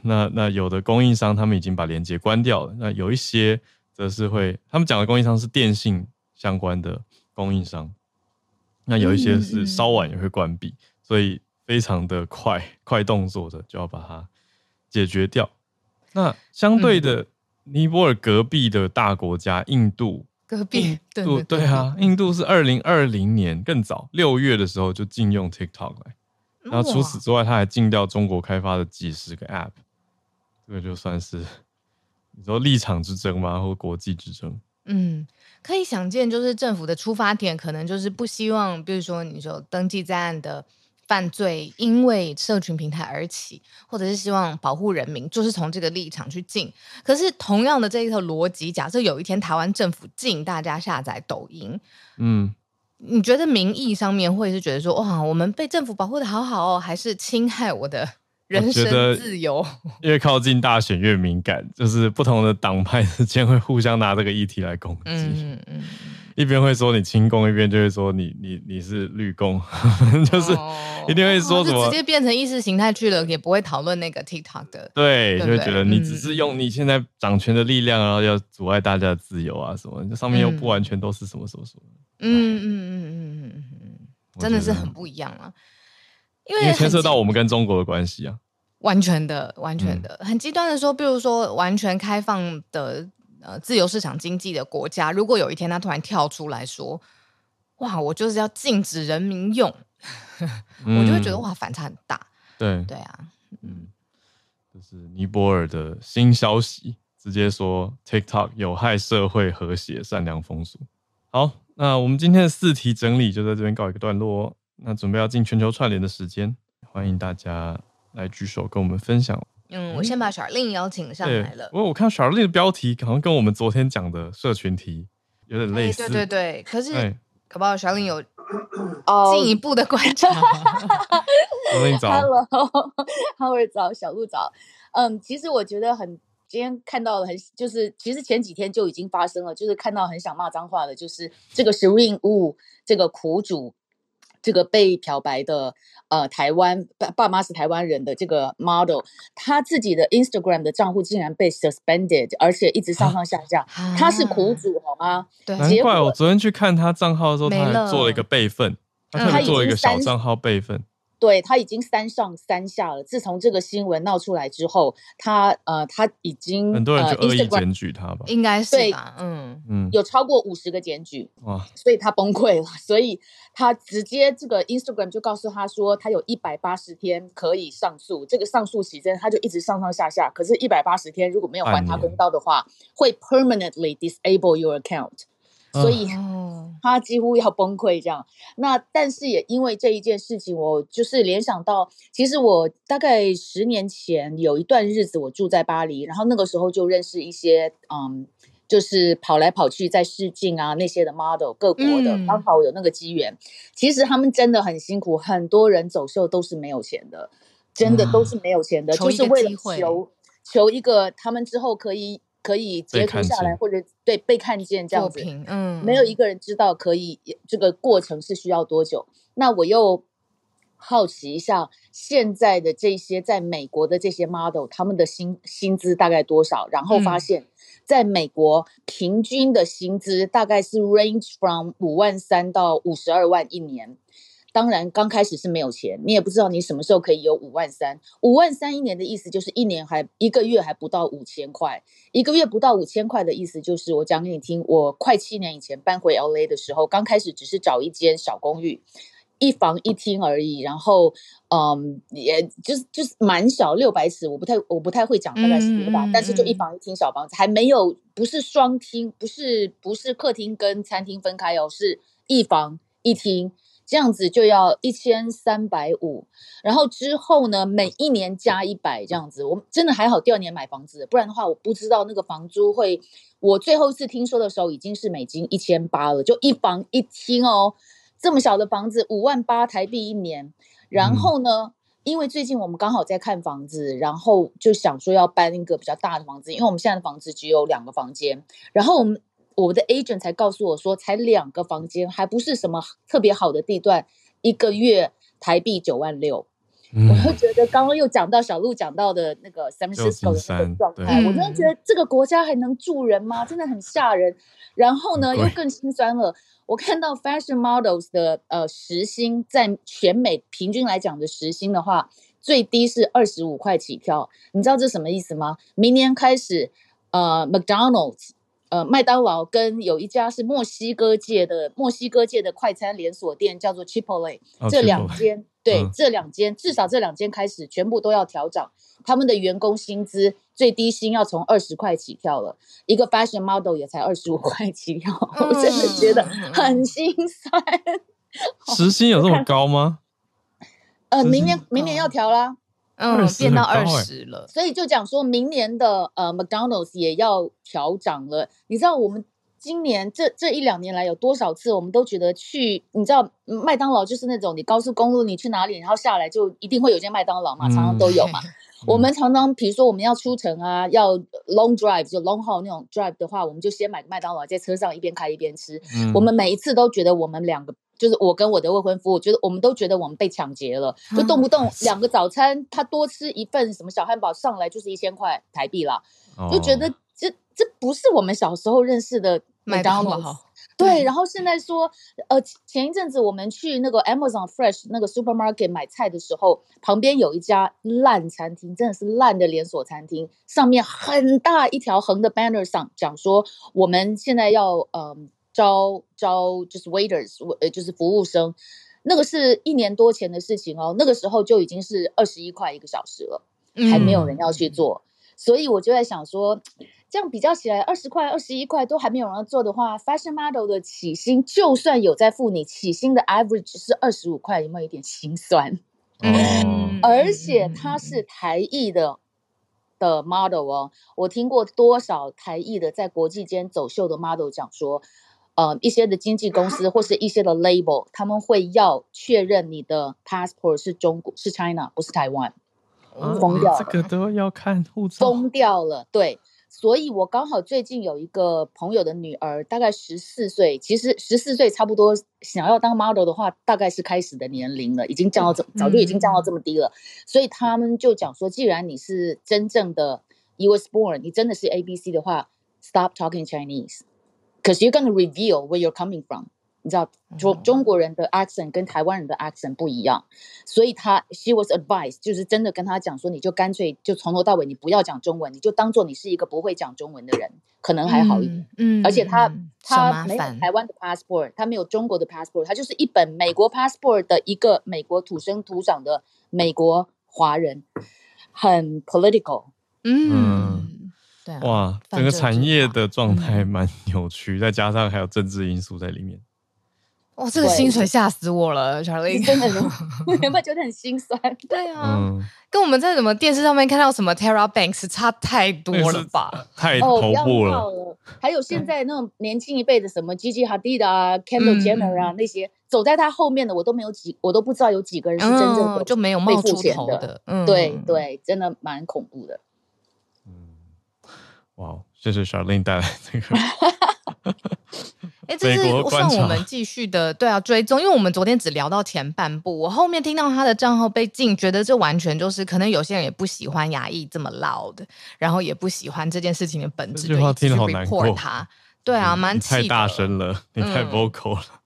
那那有的供应商他们已经把连接关掉了，那有一些则是会，他们讲的供应商是电信相关的供应商，那有一些是稍晚也会关闭。所以非常的快，快动作的就要把它解决掉。那相对的，尼泊尔隔壁的大国家印度，隔壁对对，对啊，印度是二零二零年更早六月的时候就禁用 TikTok 来，然后除此之外，他还禁掉中国开发的几十个 App。这个就算是你说立场之争吗？或国际之争？嗯，可以想见，就是政府的出发点可能就是不希望，比如说你说登记在案的。犯罪因为社群平台而起，或者是希望保护人民，就是从这个立场去禁。可是同样的这一套逻辑，假设有一天台湾政府禁大家下载抖音，嗯，你觉得民意上面会是觉得说，哇，我们被政府保护的好好哦，还是侵害我的人身自由？越靠近大选越敏感，就是不同的党派之间会互相拿这个议题来攻击。嗯嗯。一边会说你亲共，一边就会说你你你是绿共，就是一定会说什么，直接变成意识形态去了，也不会讨论那个 TikTok 的。对，对对就会觉得你只是用你现在掌权的力量，然后要阻碍大家的自由啊什么，这上面又不完全都是什么什么什么。嗯嗯嗯嗯嗯嗯，真的是很不一样啊，因为牵涉到我们跟中国的关系啊，完全的，完全的，很极端的说，比如说完全开放的。呃，自由市场经济的国家，如果有一天他突然跳出来说：“哇，我就是要禁止人民用”，嗯、我就会觉得哇，反差很大。对对啊，嗯，这是尼泊尔的新消息，直接说 TikTok 有害社会和谐、善良风俗。好，那我们今天的四题整理就在这边告一个段落哦。那准备要进全球串联的时间，欢迎大家来举手跟我们分享。嗯，我先把 Charlene 邀请上来了。不过我看 Charlene 的标题好像跟我们昨天讲的社群题有点类似。对对对，可是可不好 Charlene 有进一步的观察。Charlene 早，Hello，Howard 早，小鹿早。嗯，其实我觉得很，今天看到了很，就是其实前几天就已经发生了，就是看到很想骂脏话的，就是这个 Shireen Wu 这个苦主。这个被漂白的呃，台湾爸爸妈是台湾人的这个 model，他自己的 Instagram 的账户竟然被 suspended，而且一直上上下下。啊、他是苦主好吗？对，难怪我昨天去看他账号的时候，他还做了一个备份，他特别做了一个小账号备份。对，他已经三上三下了。自从这个新闻闹出来之后，他呃他已经很多人就恶意检举他吧，应该是吧？嗯嗯，有超过五十个检举哇，所以他崩溃了，所以他直接这个 Instagram 就告诉他说，他有一百八十天可以上诉。这个上诉期间，他就一直上上下下。可是，一百八十天如果没有还他公道的话，会 permanently disable your account。所以他几乎要崩溃这样。那但是也因为这一件事情，我就是联想到，其实我大概十年前有一段日子我住在巴黎，然后那个时候就认识一些嗯，就是跑来跑去在试镜啊那些的 model 各国的，刚好有那个机缘。其实他们真的很辛苦，很多人走秀都是没有钱的，真的都是没有钱的，就是为了求求一个他们之后可以。可以截图下来，或者对被看见这样子，嗯，没有一个人知道可以这个过程是需要多久。那我又好奇一下，现在的这些在美国的这些 model，他们的薪薪资大概多少？然后发现，在美国平均的薪资大概是 range from 五万三到五十二万一年。当然，刚开始是没有钱，你也不知道你什么时候可以有五万三。五万三一年的意思就是一年还一个月还不到五千块，一个月不到五千块的意思就是我讲给你听，我快七年以前搬回 LA 的时候，刚开始只是找一间小公寓，一房一厅而已，然后嗯，也就是就是蛮小，六百尺，我不太我不太会讲大概是多大，嗯，但是就一房一厅小房子，还没有不是双厅，不是不是客厅跟餐厅分开哦，是一房一厅。这样子就要一千三百五，然后之后呢，每一年加一百这样子。我真的还好，第二年买房子，不然的话，我不知道那个房租会。我最后一次听说的时候，已经是美金一千八了，就一房一厅哦，这么小的房子，五万八台币一年。然后呢，因为最近我们刚好在看房子，然后就想说要搬一个比较大的房子，因为我们现在的房子只有两个房间，然后我们。我的 agent 才告诉我说，才两个房间，还不是什么特别好的地段，一个月台币九万六。嗯、我就觉得刚刚又讲到小鹿讲到的那个 San Francisco 的那个状态，我真的觉得这个国家还能住人吗？真的很吓人。然后呢，又更心酸了。我看到 fashion models 的呃时薪，在全美平均来讲的时薪的话，最低是二十五块起跳。你知道这什么意思吗？明年开始，呃，McDonald's。呃，麦当劳跟有一家是墨西哥界的墨西哥界的快餐连锁店，叫做 Chipotle，哦，这两间，对，嗯，这两间至少这两间开始全部都要调涨，他们的员工薪资最低薪要从二十块起跳了，一个 fashion model 也才二十五块起跳，嗯，我真的觉得很心酸。时薪有这么高吗？呃，明年明年要调啦，嗯，变到二十了，所以就讲说明年的呃 McDonald's 也要调涨了。你知道我们今年这这一两年来有多少次，我们都觉得去，你知道麦当劳就是那种你高速公路你去哪里，然后下来就一定会有间麦当劳嘛，常常都有嘛。嗯我们常常，比如说我们要出城啊，要 long drive 就 long haul 那种 drive 的话，我们就先买个麦当劳，在车上一边开一边吃。嗯、我们每一次都觉得我们两个，就是我跟我的未婚夫，我觉得我们都觉得我们被抢劫了，就动不动两个早餐，他多吃一份什么小汉堡上来就是一千块台币啦，哦、就觉得。这这不是我们小时候认识的麦当劳。对，然后现在说，呃，前一阵子我们去那个 Amazon Fresh 那个 supermarket 买菜的时候，旁边有一家烂餐厅，真的是烂的连锁餐厅，上面很大一条横的 banner 上讲说，我们现在要呃招招就是 waiters，呃就是服务生，那个是一年多前的事情哦，那个时候就已经是二十一块一个小时了，还没有人要去做，嗯、所以我就在想说。这样比较起来，二十块、二十一块都还没有人做的话，fashion model 的起薪就算有在付你起薪的 average 是二十五块，有没有一点心酸？嗯，而且他是台艺的的 model 哦，我听过多少台艺的在国际间走秀的 model 讲说，呃，一些的经纪公司或是一些的 label，他们会要确认你的 passport 是中国是 China 不是台湾，疯掉了，这个都要看护照，疯掉了，对。所以，我刚好最近有一个朋友的女儿，大概十四岁。其实十四岁差不多，想要当 model 的话，大概是开始的年龄了，已经降到这，早就已经降到这么低了。所以他们就讲说，既然你是真正的 US born，你真的是 ABC 的话，stop talking Chinese，cause you're gonna reveal where you're coming from。你知道中中国人的 accent 跟台湾人的 accent 不一样，所以他 she was advised 就是真的跟他讲说，你就干脆就从头到尾你不要讲中文，你就当做你是一个不会讲中文的人，可能还好一点。嗯，而且他他没有台湾的 passport，他没有中国的 passport，他就是一本美国 passport 的一个美国土生土长的美国华人，很 political。嗯， 对啊，哇，整个产业的状态蛮扭曲，再加上还有政治因素在里面。哇，这个薪水吓死我了，Charlene，真的，有没有觉得很心酸？对啊，嗯、跟我们在什么电视上面看到什么 Terra Banks 差太多了吧？太头部了。哦、还有现在那种年轻一辈的什么 Gigi Hadid 啊、Kendall Jenner 啊、嗯、那些，走在他后面的我都没有几，我都不知道有几个人是真正的、嗯、就没有冒出头的。嗯，对对，真的蛮恐怖的。嗯，哇，谢谢 Charlene 带来这个。哎，这是算我们继续的，对啊，追踪，因为我们昨天只聊到前半部，我后面听到他的账号被禁，觉得这完全就是可能有些人也不喜欢牙医这么 loud，然后也不喜欢这件事情的本质，这句话听得好难过。他，对啊，蛮。太大声了，你太 vocal 了。嗯、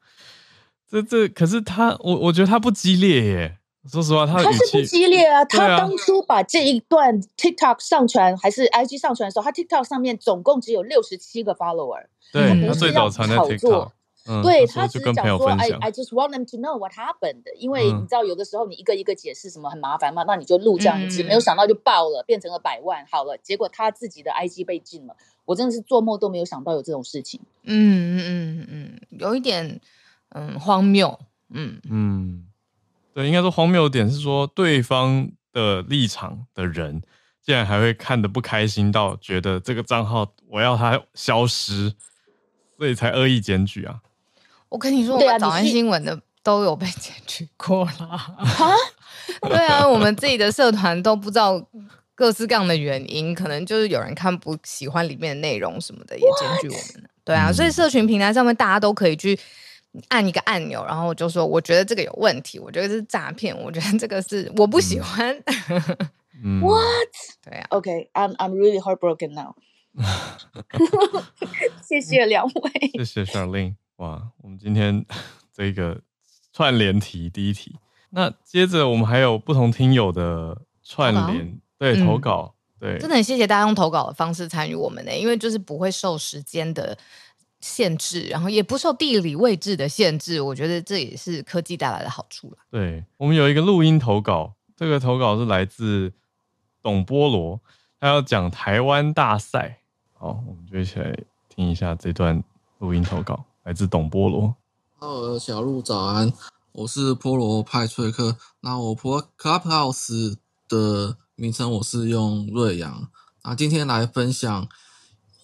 这这可是他，我我觉得他不激烈耶。说实话，他是不激烈啊。他当初把这一段 TikTok 上传还是 IG 上传的时候，他 TikTok 上面总共只有六十七个 follower。对，他最早传的 TikTok，对，他只是讲说，I I just want them to know what happened。因为你知道，有的时候你一个一个解释什么很麻烦嘛，那你就录这样一次，没有想到就爆了，变成了百万。好了，结果他自己的 IG 被禁了，我真的是做梦都没有想到有这种事情。嗯嗯嗯嗯，有一点嗯荒谬。嗯嗯，对，应该说荒谬的点是说，对方的立场的人。竟然还会看得不开心到觉得这个账号我要它消失，所以才恶意检举啊！我跟你说，我们早安新闻的都有被检举过了啊！对啊，我们自己的社团都不知道各式各样的原因，可能就是有人看不喜欢里面的内容什么的，也检举我们。对啊，所以社群平台上面大家都可以去按一个按钮，然后就说我觉得这个有问题，我觉得这是诈骗，我觉得这个是我不喜欢。嗯 What？对啊，OK，I'm I'm really heartbroken now。谢谢两位，谢谢 Charlene。哇，我们今天这个串联题第一题，那接着我们还有不同听友的串联，对投稿，对，真的很谢谢大家用投稿的方式参与我们呢，因为就是不会受时间的限制，然后也不受地理位置的限制，我觉得这也是科技带来的好处了。对，我们有一个录音投稿，这个投稿是来自。董菠萝，他要讲台湾大赛，好，我们就一起来听一下这段录音投稿，来自董菠萝。呃，小鹿早安，我是菠萝派翠克。那我 Clubhouse 的名称我是用瑞阳。那今天来分享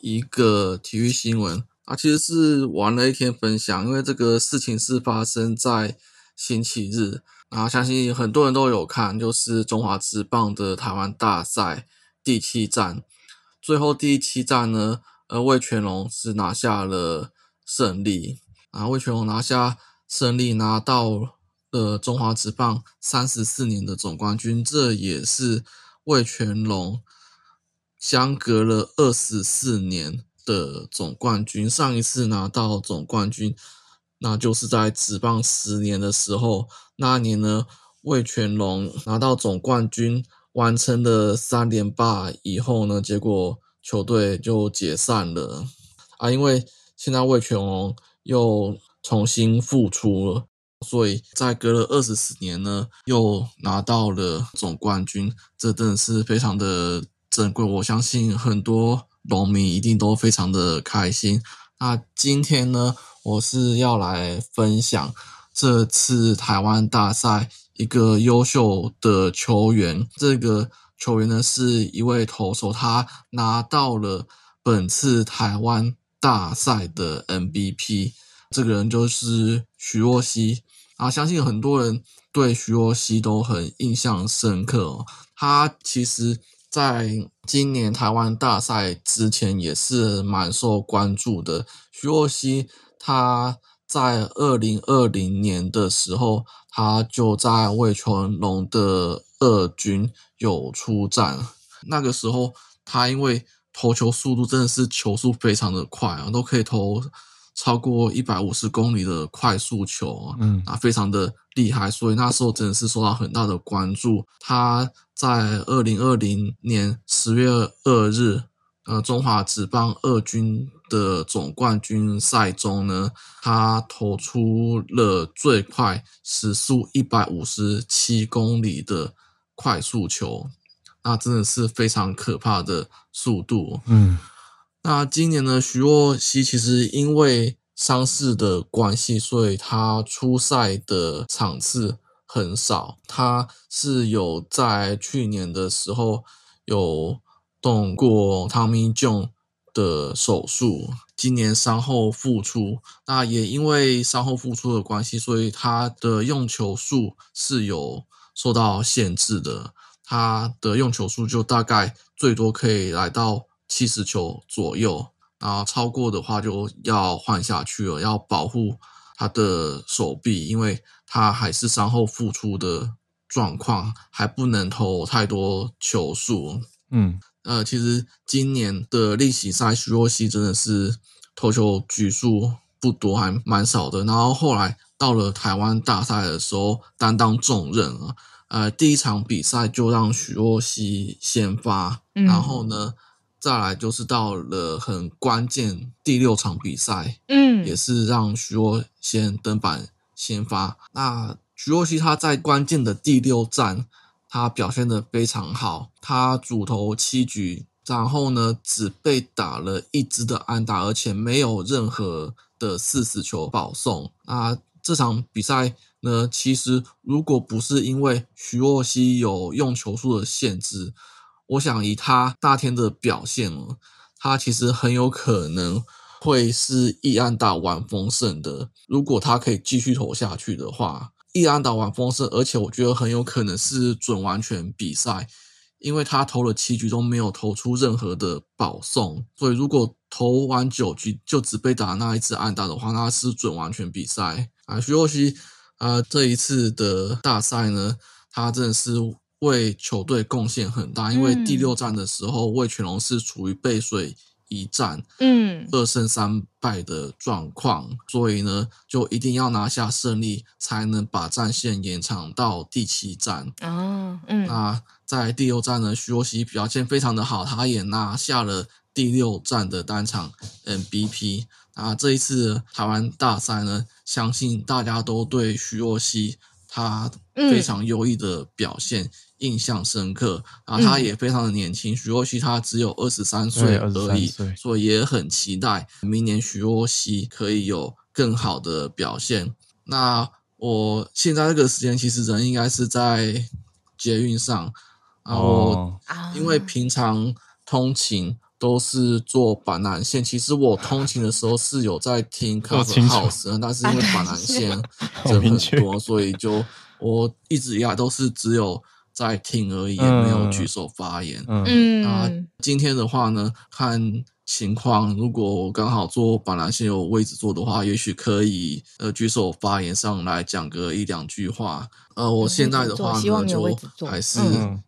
一个体育新闻。啊，其实是玩了一天分享，因为这个事情是发生在星期日。然后相信很多人都有看，就是中华职棒的台湾大赛第七战。最后第七战呢，呃，魏全龙是拿下了胜利。然后味全龙拿下胜利，拿到了中华职棒三十四年的总冠军，这也是魏全龙相隔了二十四年的总冠军。上一次拿到总冠军，那就是在职棒十年的时候，那年呢，味全龙拿到总冠军，完成了三连霸以后呢，结果球队就解散了啊，因为现在味全龙。又重新复出了，所以在隔了二十四年呢，又拿到了总冠军，这真的是非常的珍贵。我相信很多农民一定都非常的开心。那今天呢，我是要来分享这次台湾大赛一个优秀的球员。这个球员呢，是一位投手，他拿到了本次台湾。大赛的 MVP，这个人就是徐若曦啊，相信很多人对徐若曦都很印象深刻哦。他其实在今年台湾大赛之前也是蛮受关注的。徐若曦他在二零二零年的时候，他就在魏全龙的二军有出战，那个时候他因为。投球速度真的是球速非常的快啊，都可以投超过一百五十公里的快速球啊，嗯啊，非常的厉害，所以那时候真的是受到很大的关注。他在二零二零年十月二日，呃，中华职棒二军的总冠军赛中呢，他投出了最快时速一百五十七公里的快速球。那真的是非常可怕的速度。嗯，那今年呢，徐若曦其实因为伤势的关系，所以他出赛的场次很少。他是有在去年的时候有动过 Tommy John 的手术，今年伤后复出。那也因为伤后复出的关系，所以他的用球数是有受到限制的。他的用球数就大概最多可以来到七十球左右，然后超过的话就要换下去了，要保护他的手臂，因为他还是伤后复出的状况，还不能投太多球数。嗯，呃，其实今年的例行赛，徐若曦真的是投球局数不多，还蛮少的。然后后来到了台湾大赛的时候，担当重任啊。呃，第一场比赛就让徐若曦先发，嗯，然后呢，再来就是到了很关键第六场比赛，嗯，也是让徐若先登板先发。那徐若曦他在关键的第六战，他表现的非常好，他主投七局，然后呢只被打了一支的安打，而且没有任何的四死球保送。那这场比赛。呢其实，如果不是因为徐若曦有用球数的限制，我想以他那天的表现哦，他其实很有可能会是一安打完丰胜的。如果他可以继续投下去的话，一安打完丰胜，而且我觉得很有可能是准完全比赛，因为他投了七局都没有投出任何的保送，所以如果投完九局就只被打那一次安打的话，那是准完全比赛啊，徐若曦。啊，这一次的大赛呢，他真的是为球队贡献很大。因为第六战的时候，魏全龙是处于背水一战，嗯，二胜三败的状况，所以呢，就一定要拿下胜利，才能把战线延长到第七战。哦，嗯，那在第六战呢，徐若曦表现非常的好，他也拿下了第六战的单场 MVP。啊，这一次台湾大赛呢，相信大家都对徐若曦他非常优异的表现、嗯、印象深刻。啊，他也非常的年轻，嗯、徐若曦他只有二十三岁而已，所以也很期待明年徐若曦可以有更好的表现。那我现在这个时间其实人应该是在捷运上啊，我因为平常通勤都是坐板南线，其实我通勤的时候是有在听 Clubhouse，但是因为板南线 人很多，所以就我一直以来都是只有在听而已，也没有举手发言。嗯啊，今天的话呢，看。情况，如果我刚好坐板南线有位置坐的话，也许可以呃举手发言上来讲个一两句话。呃，我现在的话呢，就还是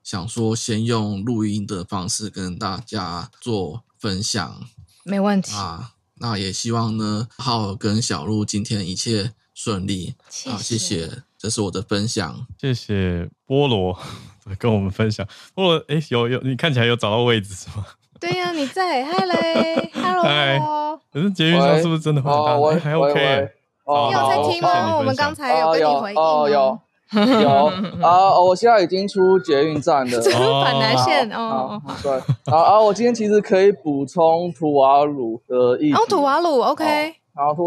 想说先用录音的方式跟大家做分享。没问题啊，那也希望呢，浩尔跟小鹿今天一切顺利。好，谢谢，这是我的分享。谢谢菠萝 跟我们分享。菠萝，哎，有有，你看起来有找到位置是吗？对呀、啊，你在，嗨嘞，hello。可是捷运上是不是真的很大？喂还 OK。你有在听吗？我们刚才有跟你回应哦，有有 啊！我现在已经出捷运站了。这是板南线哦。对啊啊！我今天其实可以补充图瓦鲁的意思。哦，图瓦鲁，OK。好，图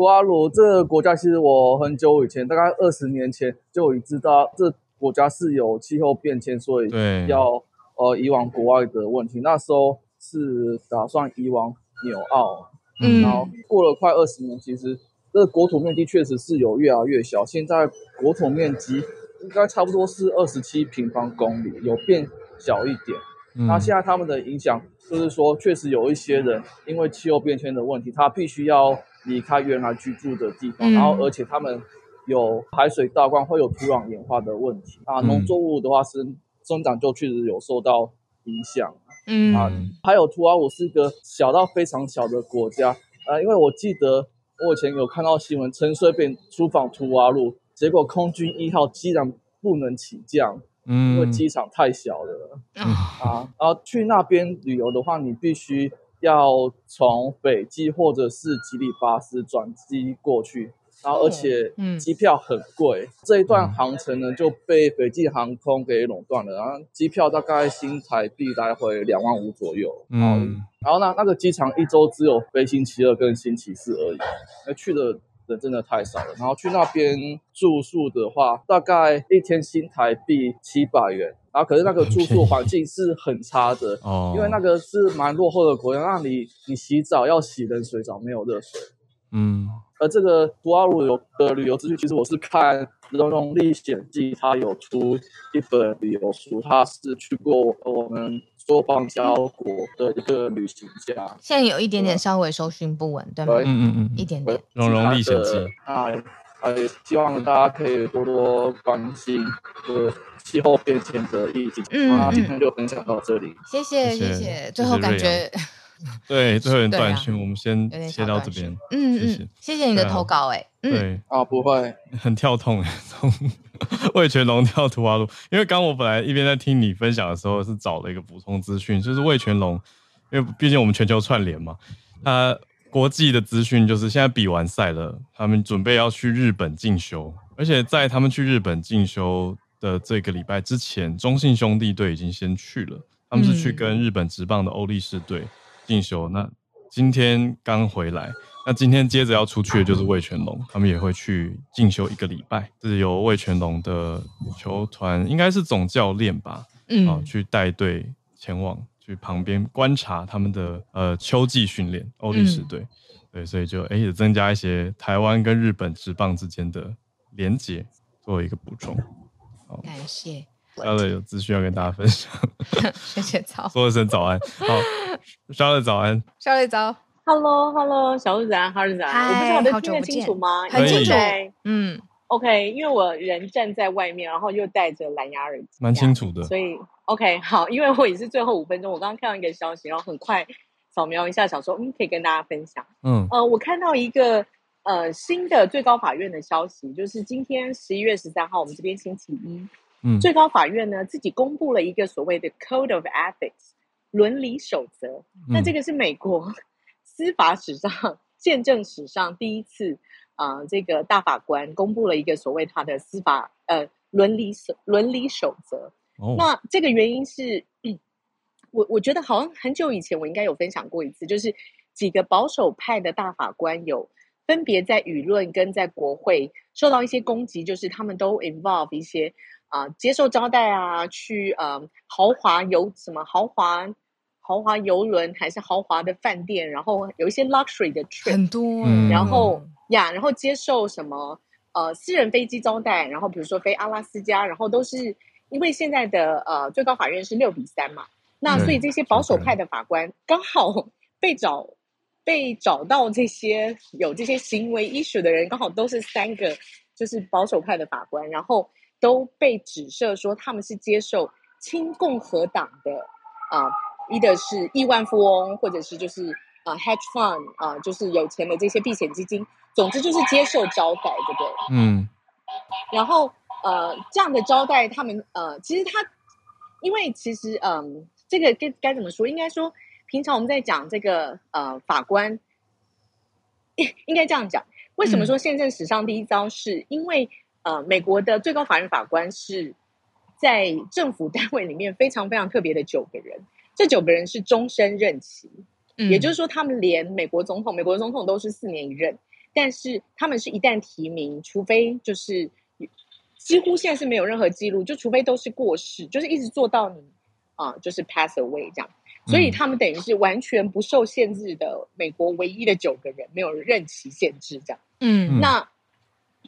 图瓦鲁这个国家，其实我很久以前，大概二十年前就已知道，这国家是有气候变迁，所以要。呃，移往国外的问题，那时候是打算移往纽澳，嗯，然后过了快二十年，其实这个国土面积确实是有越来越小，现在国土面积应该差不多是二十七平方公里，有变小一点。嗯、那现在他们的影响就是说，确实有一些人因为气候变迁的问题，他必须要离开原来居住的地方，嗯、然后而且他们有海水倒灌，会有土壤盐化的问题。啊，农作物的话是。生长就确实有受到影响，嗯。啊，还有图瓦鲁是一个小到非常小的国家。啊，因为我记得我以前有看到新闻，陈水扁出访图瓦鲁，结果空军一号机长不能起降，嗯，因为机场太小了，嗯、啊，然后去那边旅游的话，你必须要从斐济或者是吉里巴斯转机过去。然后，而且机票很贵，嗯、这一段航程呢就被斐济航空给垄断了。然后机票大概新台币来回两万五左右。嗯，然后那那个机场一周只有飞星期二跟星期四而已，那去的人真的太少了。然后去那边住宿的话，大概一天新台币七百元。然后可是那个住宿环境是很差的，哦，因为那个是蛮落后的国家，那你你洗澡要洗冷水澡，没有热水。嗯。而这个图瓦鲁的旅游资讯，其实我是看《荣荣历险记》，它有出一本旅游书，它是去过我们说邦交国的一个旅行家。现在有一点点稍微收讯不稳，对吗？嗯嗯嗯，一点点。《荣荣历险记》啊，啊，也希望大家可以多多关心这个气候变迁的议题。嗯，那今天就分享到这里，谢谢谢谢。最后感觉。对，最后一点断讯，我们先切到这边。嗯嗯，谢谢你的投稿，哎，对啊，不会，很跳痛哎，从 味全龙跳图瓦鲁，因为刚我本来一边在听你分享的时候，是找了一个补充资讯，就是魏全龙，因为毕竟我们全球串联嘛，他国际的资讯就是现在比完赛了，他们准备要去日本进修，而且在他们去日本进修的这个礼拜之前，中信兄弟队已经先去了，他们是去跟日本职棒的欧力士队。进修，那今天刚回来，那今天接着要出去的就是魏全龙，他们也会去进修一个礼拜，是由魏全龙的球团，应该是总教练吧，嗯，啊，去带队前往去旁边观察他们的呃秋季训练，欧力士队，嗯、对，所以就哎也增加一些台湾跟日本职棒之间的连结，作为一个补充，好，感谢。肖乐有资讯要跟大家分享，谢谢早，说一声早安。好，肖乐早安，肖乐早，Hello，Hello，小鹿子安，哈日子安，我不知道我的听得清楚吗？很清楚，嗯，OK，因为我人站在外面，然后又戴着蓝牙耳机，蛮清楚的，所以 OK 好，因为我也是最后五分钟，我刚刚看到一个消息，然后很快扫描一下，想说嗯，可以跟大家分享，嗯，呃，我看到一个呃新的最高法院的消息，就是今天十一月十三号，我们这边星期一。嗯，最高法院呢自己公布了一个所谓的 Code of Ethics 伦理守则，那这个是美国 司法史上、宪政史上第一次啊、呃，这个大法官公布了一个所谓他的司法呃伦理守伦理守则。哦、那这个原因是，嗯、我我觉得好像很久以前我应该有分享过一次，就是几个保守派的大法官有。分别在舆论跟在国会受到一些攻击，就是他们都 involve 一些啊、呃、接受招待啊，去呃豪华游什么豪华豪华游轮还是豪华的饭店，然后有一些 luxury 的 trip 很多，然后呀，然后接受什么呃私人飞机招待，然后比如说飞阿拉斯加，然后都是因为现在的呃最高法院是六比三嘛，那所以这些保守派的法官刚好被找。被找到这些有这些行为 issue 的人，刚好都是三个，就是保守派的法官，然后都被指涉说他们是接受亲共和党的啊，一、呃、的是亿万富翁，或者是就是啊、呃、hedge fund 啊、呃，就是有钱的这些避险基金，总之就是接受招待，对不对？嗯。然后呃，这样的招待，他们呃，其实他，因为其实嗯、呃，这个该该怎么说？应该说。平常我们在讲这个呃法官，应该这样讲。为什么说宪政史上第一招？是因为呃美国的最高法院法官是在政府单位里面非常非常特别的九个人，这九个人是终身任期，也就是说他们连美国总统，美国总统都是四年一任，但是他们是一旦提名，除非就是几乎现在是没有任何记录，就除非都是过世，就是一直做到你啊、呃，就是 pass away 这样。所以他们等于是完全不受限制的美国唯一的九个人，没有任期限制这样。嗯，那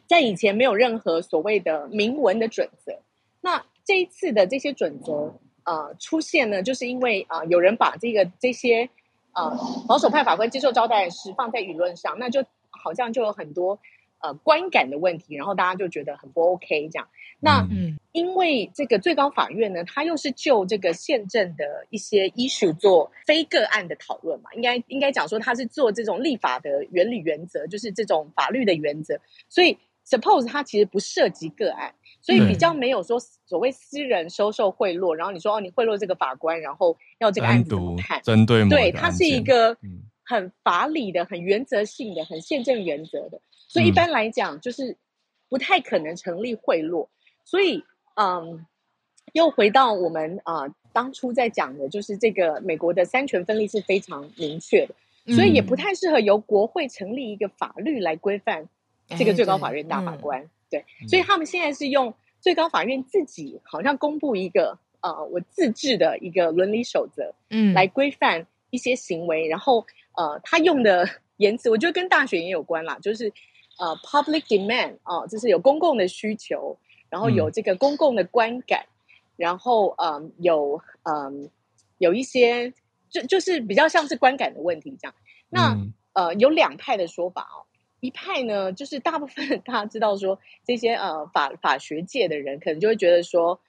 在以前没有任何所谓的明文的准则。那这一次的这些准则呃出现呢，就是因为啊、呃、有人把这个这些呃保守派法官接受招待是放在舆论上，那就好像就有很多。呃，观感的问题，然后大家就觉得很不 OK 这样。那因为这个最高法院呢，它又是就这个宪政的一些 issue 做非个案的讨论嘛，应该应该讲说它是做这种立法的原理原则，就是这种法律的原则。所以 suppose 它其实不涉及个案，所以比较没有说所谓私人收受贿赂，然后你说哦，你贿赂这个法官，然后要这个案子怎么看？针对对，它是一个很法理的、很原则性的、很宪政原则的。所以一般来讲，就是不太可能成立贿赂。所以，嗯，又回到我们啊、呃、当初在讲的，就是这个美国的三权分立是非常明确的，所以也不太适合由国会成立一个法律来规范这个最高法院大法官。对，所以他们现在是用最高法院自己好像公布一个呃我自制的一个伦理守则，嗯，来规范一些行为。然后呃，他用的 言辞，我觉得跟大选也有关啦，就是。呃、uh,，public demand 啊、uh,，就是有公共的需求，然后有这个公共的观感，嗯、然后嗯，um, 有嗯，um, 有一些就就是比较像是观感的问题这样。那、嗯、呃，有两派的说法哦，一派呢，就是大部分大家知道说这些呃法法学界的人可能就会觉得说，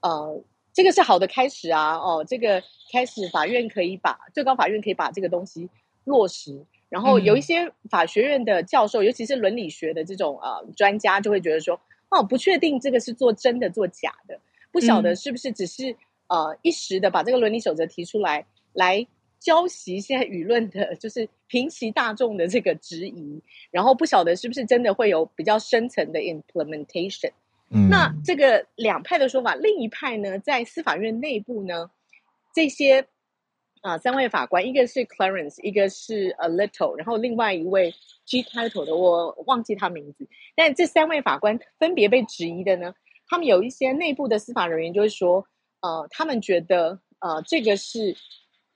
呃，这个是好的开始啊，哦，这个开始法院可以把最高法院可以把这个东西落实。然后有一些法学院的教授，嗯、尤其是伦理学的这种呃专家，就会觉得说，哦，不确定这个是做真的做假的，不晓得是不是只是、嗯、呃一时的把这个伦理守则提出来，来浇熄现在舆论的，就是平息大众的这个质疑，然后不晓得是不是真的会有比较深层的 implementation。嗯，那这个两派的说法，另一派呢，在司法院内部呢，这些。啊，三位法官，一个是 Clarence，一个是 A Little，然后另外一位 G title 的我忘记他名字。但这三位法官分别被质疑的呢，他们有一些内部的司法人员就会说，呃，他们觉得，呃，这个是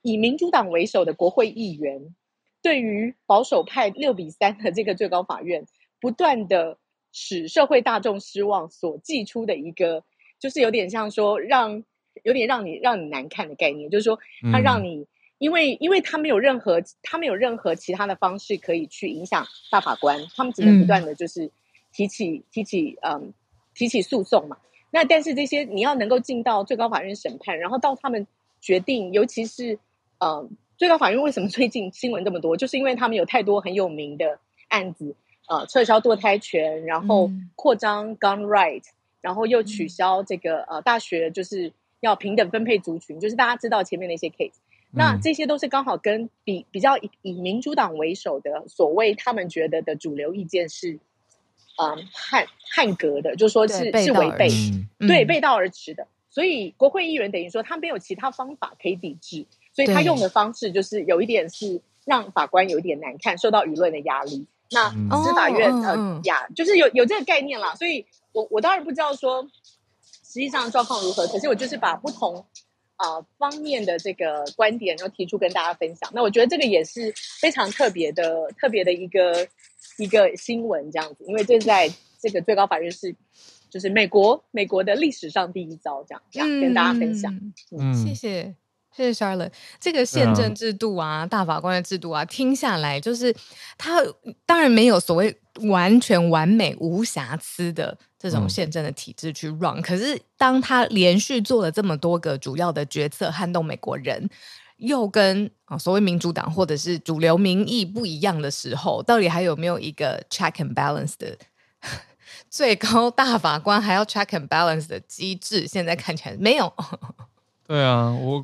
以民主党为首的国会议员对于保守派六比三的这个最高法院不断的使社会大众失望所寄出的一个，就是有点像说让。有点让你让你难看的概念，就是说，他让你，因为因为他没有任何他没有任何其他的方式可以去影响大法官，他们只能不断的就是提起提起嗯提起诉讼嘛。那但是这些你要能够进到最高法院审判，然后到他们决定，尤其是呃最高法院为什么 最近新闻这么多，就是因为他们有太多很有名的案子，呃，撤销堕胎权，然后扩张 gun right，然后又取消这个呃大学就是。要平等分配族群，就是大家知道前面的一些 case，那这些都是刚好跟比比较以以民主党为首的所谓他们觉得的主流意见是，嗯，汉汉格的，就是说是是违背，嗯、对背道而驰的。所以国会议员等于说他没有其他方法可以抵制，所以他用的方式就是有一点是让法官有一点难看，受到舆论的压力。那司法院呃呀，就是有有这个概念啦。所以我我当然不知道说实际上状况如何，可是我就是把不同啊、呃、方面的这个观点，然后提出跟大家分享。那我觉得这个也是非常特别的、特别的一个一个新闻这样子，因为这在这个最高法院是。就是美国，美国的历史上第一遭，这样，这样跟大家分享。嗯，谢谢，谢谢 Charlotte。这个宪政制度啊，大法官的制度啊，听下来就是他当然没有所谓完全完美无瑕疵的这种宪政的体制去 run，可是当他连续做了这么多个主要的决策，撼动美国人，又跟啊所谓民主党或者是主流民意不一样的时候，到底还有没有一个 check and balance 的？最高大法官还要 check and balance 的机制，现在看起来没有。对啊，我我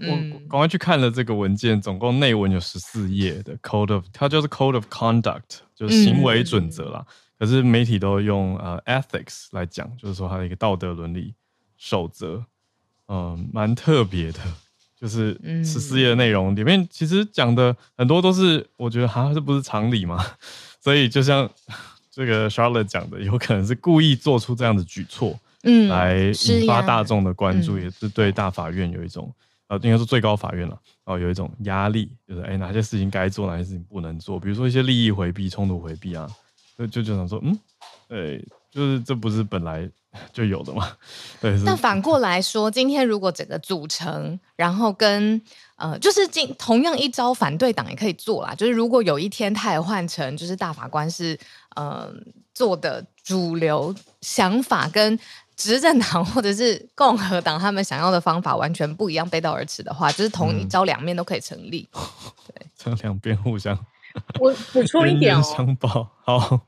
赶快去看了这个文件，总共内文有十四页的 code of，它就是 code of conduct，就是行为准则啦。嗯、可是媒体都用呃 ethics 来讲，就是说它的一个道德伦理守则，嗯，蛮特别的。就是十四页的内容里面，其实讲的很多都是我觉得好像是不是常理嘛，所以就像。这个 Charlotte 讲的，有可能是故意做出这样的举措，嗯，来引发大众的关注，也是对大法院有一种，呃，应该是最高法院了，哦，有一种压力，就是哎，哪些事情该做，哪些事情不能做，比如说一些利益回避、冲突回避啊，就就就想说，嗯，对，就是这不是本来 就有的嘛，对。但反过来说，今天如果整个组成，然后跟呃，就是今同样一招，反对党也可以做啦，就是如果有一天他也换成，就是大法官是。呃，做的主流想法跟执政党或者是共和党他们想要的方法完全不一样，背道而驰的话，就是同一招两面都可以成立。嗯、对，这两边互相，我补充一点哦，相报好。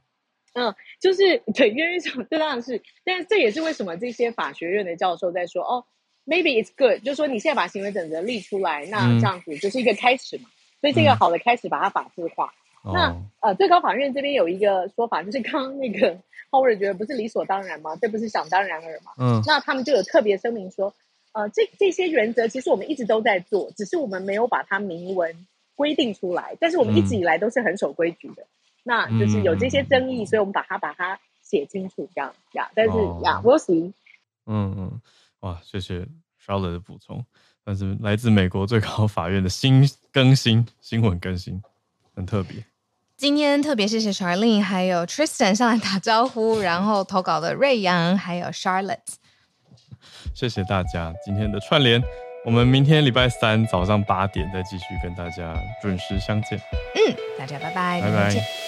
嗯，就是对，冤冤相报，这当然是，但是这也是为什么这些法学院的教授在说哦，maybe it's good，就是说你现在把行为准则立出来，那这样子就是一个开始嘛，嗯、所以这个好的开始，把它法制化。那呃，最高法院这边有一个说法，就是刚刚那个 Howard 觉得不是理所当然吗？这不是想当然尔嘛？嗯，那他们就有特别声明说，呃，这这些原则其实我们一直都在做，只是我们没有把它明文规定出来，但是我们一直以来都是很守规矩的。嗯、那就是有这些争议，所以我们把它把它写清楚，这样呀。但是呀，We'll see。嗯嗯，哇，谢谢 Charlotte 的补充。但是来自美国最高法院的新更新新闻更新，很特别。今天特别谢谢 Charlene 还有 Tristan 上来打招呼，然后投稿的瑞阳还有 Charlotte，谢谢大家今天的串联，我们明天礼拜三早上八点再继续跟大家准时相见。嗯，大家拜拜，拜拜。